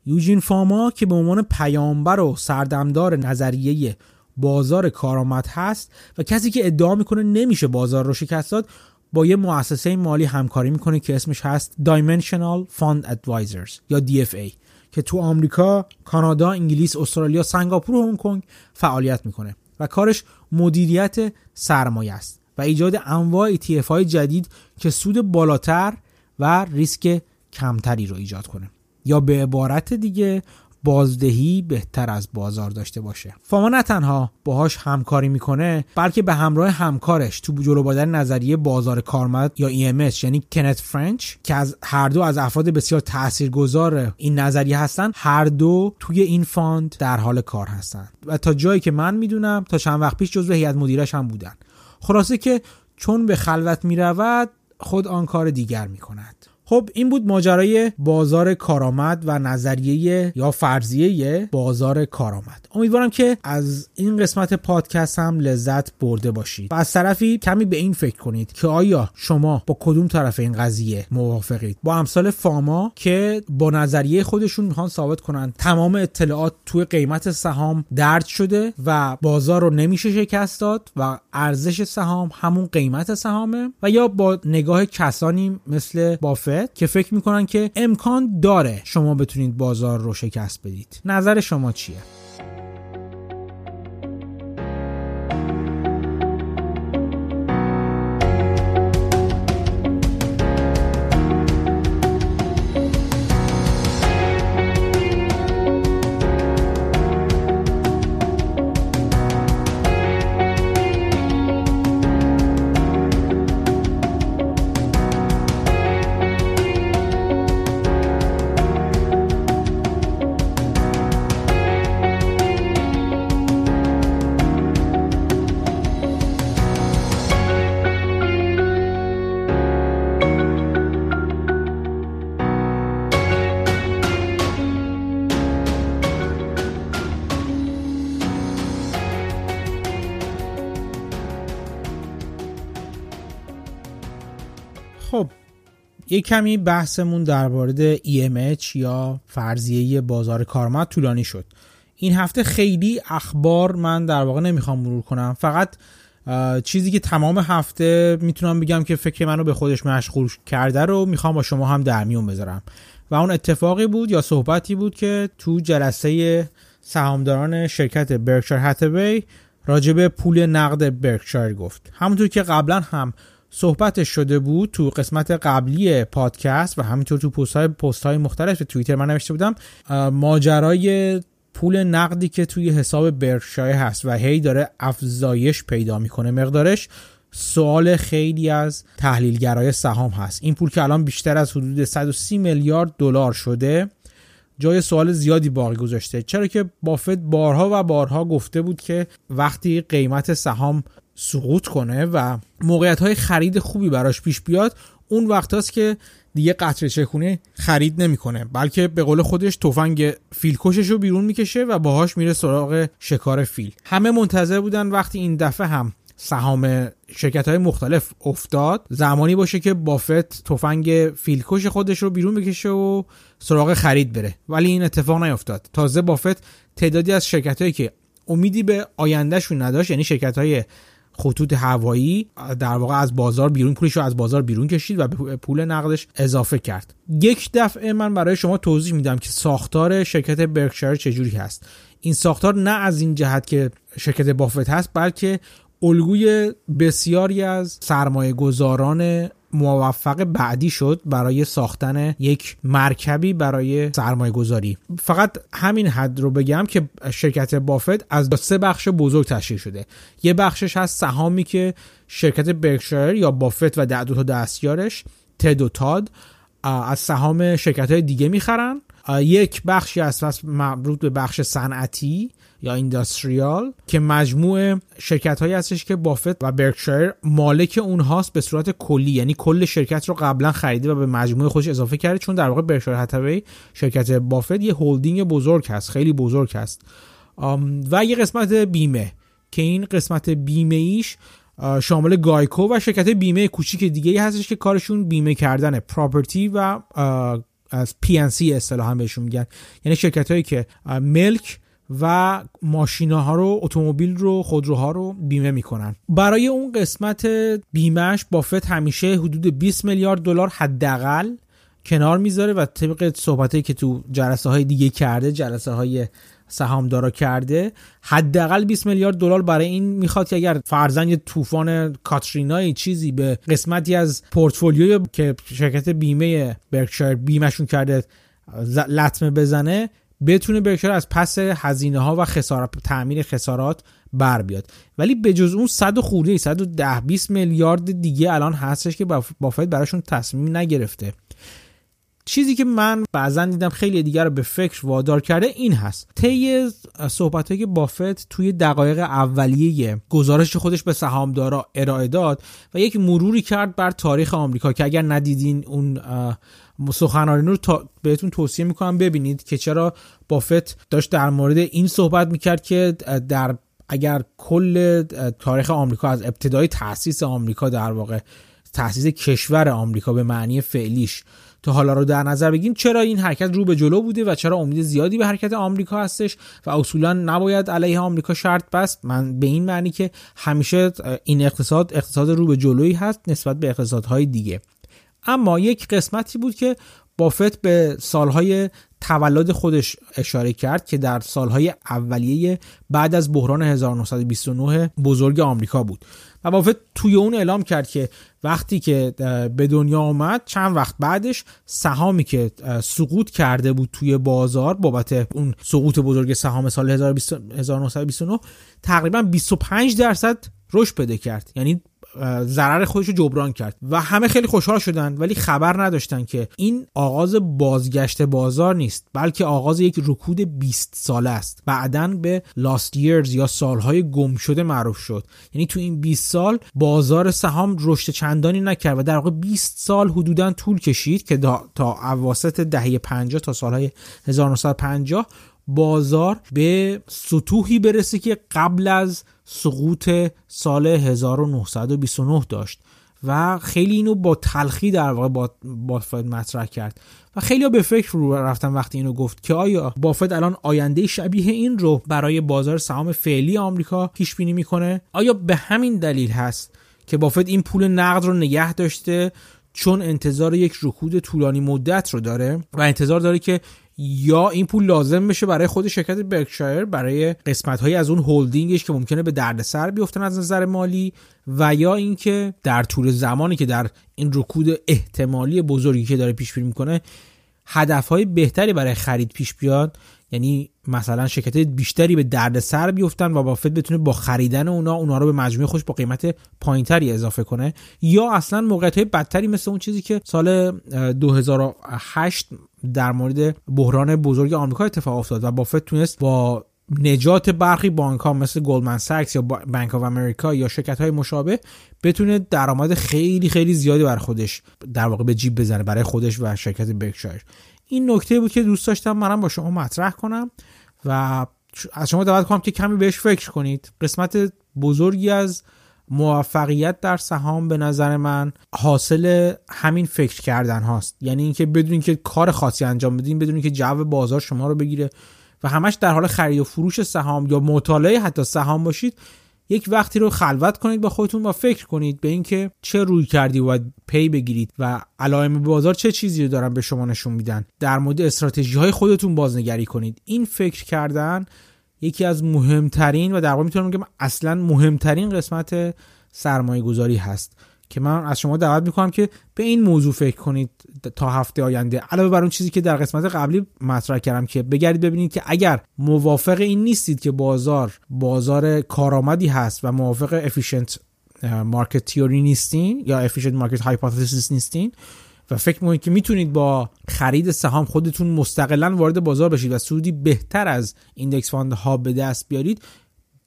یوجین فاما که به عنوان پیامبر و سردمدار نظریه بازار کارآمد هست و کسی که ادعا می‌کنه نمیشه بازار رو شکست داد با یه مؤسسه مالی همکاری می‌کنه که اسمش هست Dimensional Fund Advisors یا DFA که تو آمریکا، کانادا، انگلیس، استرالیا، سنگاپور و هنگ کنگ فعالیت می‌کنه و کارش مدیریت سرمایه است و ایجاد انواع ETF های جدید که سود بالاتر و ریسک کمتری رو ایجاد کنه. یا به عبارت دیگه بازدهی بهتر از بازار داشته باشه. فاما نه تنها باهاش همکاری می‌کنه بلکه به همراه همکارش تو جلو نظریه بازار کارآمد یا EMH یعنی کنت فرنچ که از هر دو از افراد بسیار تاثیرگذار این نظریه هستن هر دو توی این fund در حال کار هستن. و تا جایی که من می‌دونم تا چند وقت پیش جزو هیئت مدیره‌ش هم بودن. خلاصه که چون به خلوت می‌رود خود آن کار دیگر می‌کند. خب این بود ماجرای بازار کارآمد و نظریه یا فرضیه بازار کارآمد. امیدوارم که از این قسمت پادکست هم لذت برده باشید. و از طرفی کمی به این فکر کنید که آیا شما با کدوم طرف این قضیه موافقید؟ با امثال فاما که با نظریه خودشون می‌خوان ثابت کنن تمام اطلاعات توی قیمت سهام درد شده و بازار رو نمیشه شکست داد و ارزش سهام همون قیمت سهامه و یا با نگاه کسانی مثل بافت که فکر می‌کنن که امکان داره شما بتونید بازار رو شکست بدید نظر شما چیه؟ یک کمی بحثمون در مورد EMH یا فرضیه بازار کارمند طولانی شد. این هفته خیلی اخبار من در واقع نمی‌خوام مرور کنم. فقط چیزی که تمام هفته می‌تونم بگم که فکر منو به خودش مشغول کرده رو می‌خوام با شما هم در میون بذارم. و اون اتفاقی بود یا صحبتی بود که تو جلسه سهامداران شرکت برکشایر هاتوی راجب پول نقد برکشایر گفت. همونطور که قبلا هم صحبتش شده بود تو قسمت قبلی پادکست و همینطور تو پست های, پست های مختلف توییتر من نوشته بودم ماجرای پول نقدی که توی حساب برکشایر هست و هی داره افزایش پیدا می‌کنه مقدارش سوال خیلی از تحلیلگرای سهام هست. این پول که الان بیشتر از حدود 130 میلیارد دلار شده جای سوال زیادی باقی گذاشته. چرا که بافت بارها و بارها گفته بود که وقتی قیمت سهام سقوط کنه و موقعیت های خرید خوبی براش پیش بیاد اون وقت هست که دیگه قطره چکونه خرید نمی‌کنه. بلکه به قول خودش تفنگ فیلکشش رو بیرون می‌کشه و باهاش میره سراغ شکار فیل. همه منتظر بودن وقتی این دفعه هم سهام شرکت های مختلف افتاد. زمانی باشه که بافت تفنگ فیلکش خودش رو بیرون بکشه و سراغ خرید بره. ولی این اتفاق نیفتاد. تازه بافت تعدادی از شرکت هایی که امیدی به آیندهشون نداشت یعنی شرکت های خطوط هوایی در واقع از بازار بیرون پولش رو از بازار بیرون کشید و به پول نقدش اضافه کرد. یک دفعه من برای شما توضیح میدم که ساختار شرکت برکشایر چجوری هست. این ساختار نه از این جهت که شرکت بافت هست بلکه الگوی بسیاری از سرمایه گذاران موفق بعدی شد برای ساختن یک مرکبی برای سرمایه گذاری فقط همین حد رو بگم که شرکت بافت از سه بخش بزرگ تشکیل شده. یه بخشش هست سهامی که شرکت برکشایر یا بافت و دو تا دستیارش تد و تاد از سهام شرکت های دیگه می‌خرن. یک بخشی از مربوط به بخش صنعتی یا اینداستریال که مجموع شرکت هایی هستش که بافت و برکشایر مالک اونهاست به صورت کلی. یعنی کل شرکت رو قبلا خریده و به مجموعه خودش اضافه کرده چون در واقع برکشایر هاتوی شرکت بافت یه هولدینگ بزرگ هست خیلی بزرگ هست. و یه قسمت بیمه که این قسمت بیمه ایش شامل گایکو و شرکت بیمه کوچیک دیگه هستش که کارشون بیمه کردن پراپرتی و از PNC اصطلاحا بهشون میگن. یعنی شرکت هایی که ملک و ماشینا ها رو اتومبیل رو خودروها رو بیمه می‌کنن. برای اون قسمت بیمهش بافت همیشه حدود 20 میلیارد دلار حداقل کنار می‌ذاره و طبق صحبتایی که تو جلسه های دیگه کرده جلسه های سهامدارا کرده حداقل 20 میلیارد دلار برای این می‌خواد که اگر فرزن یه طوفان کاترینای چیزی به قسمتی از پورتفولیوی که شرکت بیمه برکشایر بیمهشون کرده لطمه بزنه بتونه برکشایر از پس هزینه ها و خسارت تعمیر خسارات بر بیاد. ولی به جز اون 100 خورده 110 20 میلیارد دیگه الان هستش که بافت براشون تصمیم نگرفته. چیزی که من بعضا دیدم خیلی دیگر رو به فکر وادار کرده این هست. طی صحبت که بافت توی دقایق اولیه گزارش خودش به سهامدارا ارائه داد و یک مروری کرد بر تاریخ آمریکا که اگر ندیدین اون سخنرانی رو تا بهتون توصیه می‌کنم ببینید که چرا بافت داشت در مورد این صحبت می‌کرد که در اگر کل تاریخ آمریکا از ابتدای تاسیس آمریکا در واقع تاسیس کشور آمریکا به معنی فعلیش تا حالا رو در نظر بگیم چرا این حرکت رو به جلو بوده و چرا امید زیادی به حرکت آمریکا هستش و اصولا نباید علیه آمریکا شرط بست؟ من به این معنی که همیشه این اقتصاد اقتصاد رو به جلویی هست نسبت به اقتصادهای دیگه. اما یک قسمتی بود که بافت به سالهای تولد خودش اشاره کرد که در سالهای اولیه بعد از بحران 1929 بزرگ آمریکا بود. و توی اون اعلام کرد که وقتی که به دنیا آمد چند وقت بعدش سهامی که سقوط کرده بود توی بازار بابت اون سقوط بزرگ سهام سال 1929 تقریبا 25 درصد رشد پیدا کرد. یعنی ضرر خودش رو جبران کرد و همه خیلی خوشحال شدن ولی خبر نداشتن که این آغاز بازگشت بازار نیست بلکه آغاز یک رکود 20 ساله است. بعدا به لاست years یا سالهای گم شده معروف شد. یعنی تو این 20 سال بازار سهام رشد چندانی نکرد و در واقع 20 سال حدودا طول کشید که تا اواسط دهه 50 تا سالهای 1950 بازار به سطوحی برسه که قبل از سقوط سال 1929 داشت و خیلی اینو با تلخی در واقع با بافت مطرح کرد و خیلی به فکر رو رفتن وقتی اینو گفت که آیا بافت الان آینده شبیه این رو برای بازار سهام فعلی آمریکا پیش بینی می‌کنه؟ آیا به همین دلیل هست که بافت این پول نقد رو نگه داشته چون انتظار یک رکود طولانی مدت رو داره و انتظار داره که یا این پول لازم بشه برای خود شرکت برکشایر برای قسمت های از اون هولدینگش که ممکنه به دردسر بیفتن از نظر مالی و یا اینکه در طول زمانی که در این رکود احتمالی بزرگی که داره پیش بینی می‌کنه هدفهای بهتری برای خرید پیش بیاد یعنی مثلا شرکت بیشتری به درد سر بیفتن و بافت بتونه با خریدن اونا اونا رو به مجموعه خوش با قیمت پایینتری اضافه کنه. یا اصلا موقعیت های بدتری مثل اون چیزی که سال 2008 در مورد بحران بزرگ آمریکا اتفاق افتاد و بافت تونست با نجات برخی بانک ها مثل گلدمن ساکس یا بانک آف امریکا یا شرکت های مشابه بتونه درآمد خیلی خیلی زیادی برای خودش در واقع به جیب بزنه برای خودش و شرکت برکشایر این نکته بود که دوست داشتم منم با شما مطرح کنم و از شما دعوت کنم که کمی بهش فکر کنید. قسمت بزرگی از موفقیت در سهام به نظر من حاصل همین فکر کردن هاست. یعنی اینکه بدونین که کار خاصی انجام بدین بدونین که جو بازار شما رو بگیره و همش در حال خرید و فروش سهام یا مطالعه حتی سهام باشید یک وقتی رو خلوت کنید با خودتون و فکر کنید به اینکه چه روی کردی باید پی بگیرید و علائم بازار چه چیزی رو دارن به شما نشون میدن. در مورد استراتژی های خودتون بازنگری کنید. این فکر کردن یکی از مهمترین و در واقع می‌تونم بگم اصلا مهمترین قسمت سرمایه گذاری هست. که من از شما دعوت می‌کنم که به این موضوع فکر کنید تا هفته آینده. علاوه بر اون چیزی که در قسمت قبلی مطرح کردم که بگردید ببینید که اگر موافق این نیستید که بازار بازار کارآمدی هست و موافق efficient market theory نیستین یا efficient market hypothesis نیستین و فکر می‌کنید که می‌تونید با خرید سهام خودتون مستقلا وارد بازار بشید و سودی بهتر از index fund ها به دست بیارید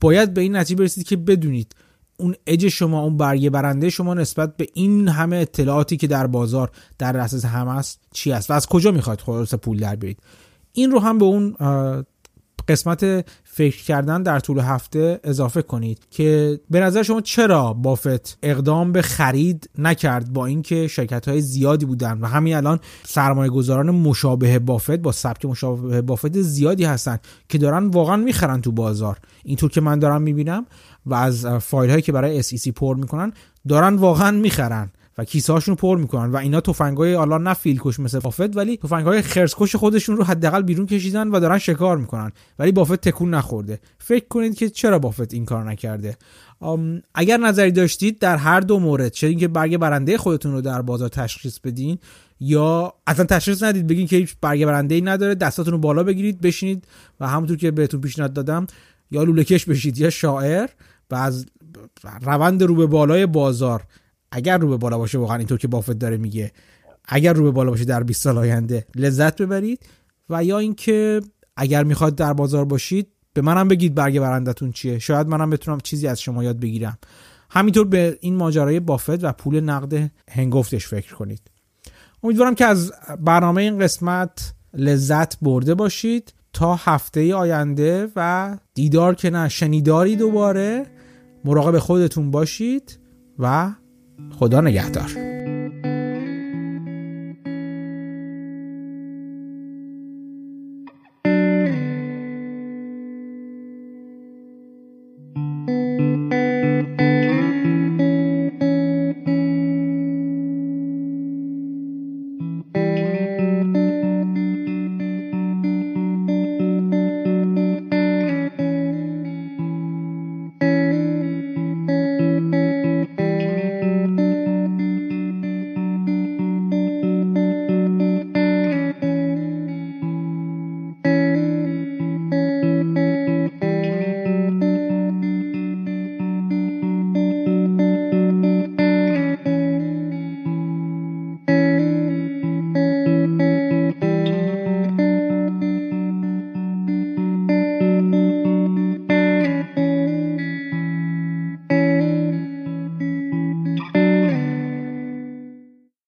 باید به این نتیجه برسید که بدونید اون اج شما اون برگه برنده شما نسبت به این همه اطلاعاتی که در بازار در دسترس هم است چی است و از کجا می‌خواید خلاص پول در بیارید؟ این رو هم به اون قسمت فکر کردن در طول هفته اضافه کنید که به نظر شما چرا بافت اقدام به خرید نکرد با اینکه شرکت های زیادی بودن و همین الان سرمایه گذاران مشابه بافت با سبک مشابه بافت زیادی هستن که دارن واقعا می‌خرن تو بازار. اینطور که من دارم می‌بینم و از فایل هایی که برای SEC پر می‌کنن دارن واقعا می‌خرن. و کیسه هاشون پر می‌کنن و اینا تفنگای حالا نه فیلکش مثل بافت ولی تفنگای خرسکش خودشون رو حداقل بیرون کشیدن و دارن شکار می‌کنن. ولی بافت تکون نخورده. فکر کنید که چرا بافت این کار نکرده؟ اگر نظری داشتید در هر دو مورد چه اینکه برگ برنده خودتون رو در بازار تشخیص بدین یا اصلا تشخیص ندید بگین که هیچ برگ برنده ای نداره دستاتون رو بالا بگیرید بشینید و همونطور که بهتون پیشنهاد دادم یا لوله کش بشید یا شاعر و از روند رو به بالای بازار اگر رو به بالا باشه واقعا اینطور که بافت داره میگه اگر رو به بالا باشه در 20 سال آینده لذت ببرید و یا اینکه اگر می‌خواد در بازار باشید به منم بگید برگ برندتون چیه. شاید منم بتونم چیزی از شما یاد بگیرم. همینطور به این ماجرای بافت و پول نقد هنگفتش فکر کنید. امیدوارم که از برنامه این قسمت لذت برده باشید. تا هفته آینده و دیدار که نه شنیداری دوباره. مراقب خودتون باشید و خدا نگهدار.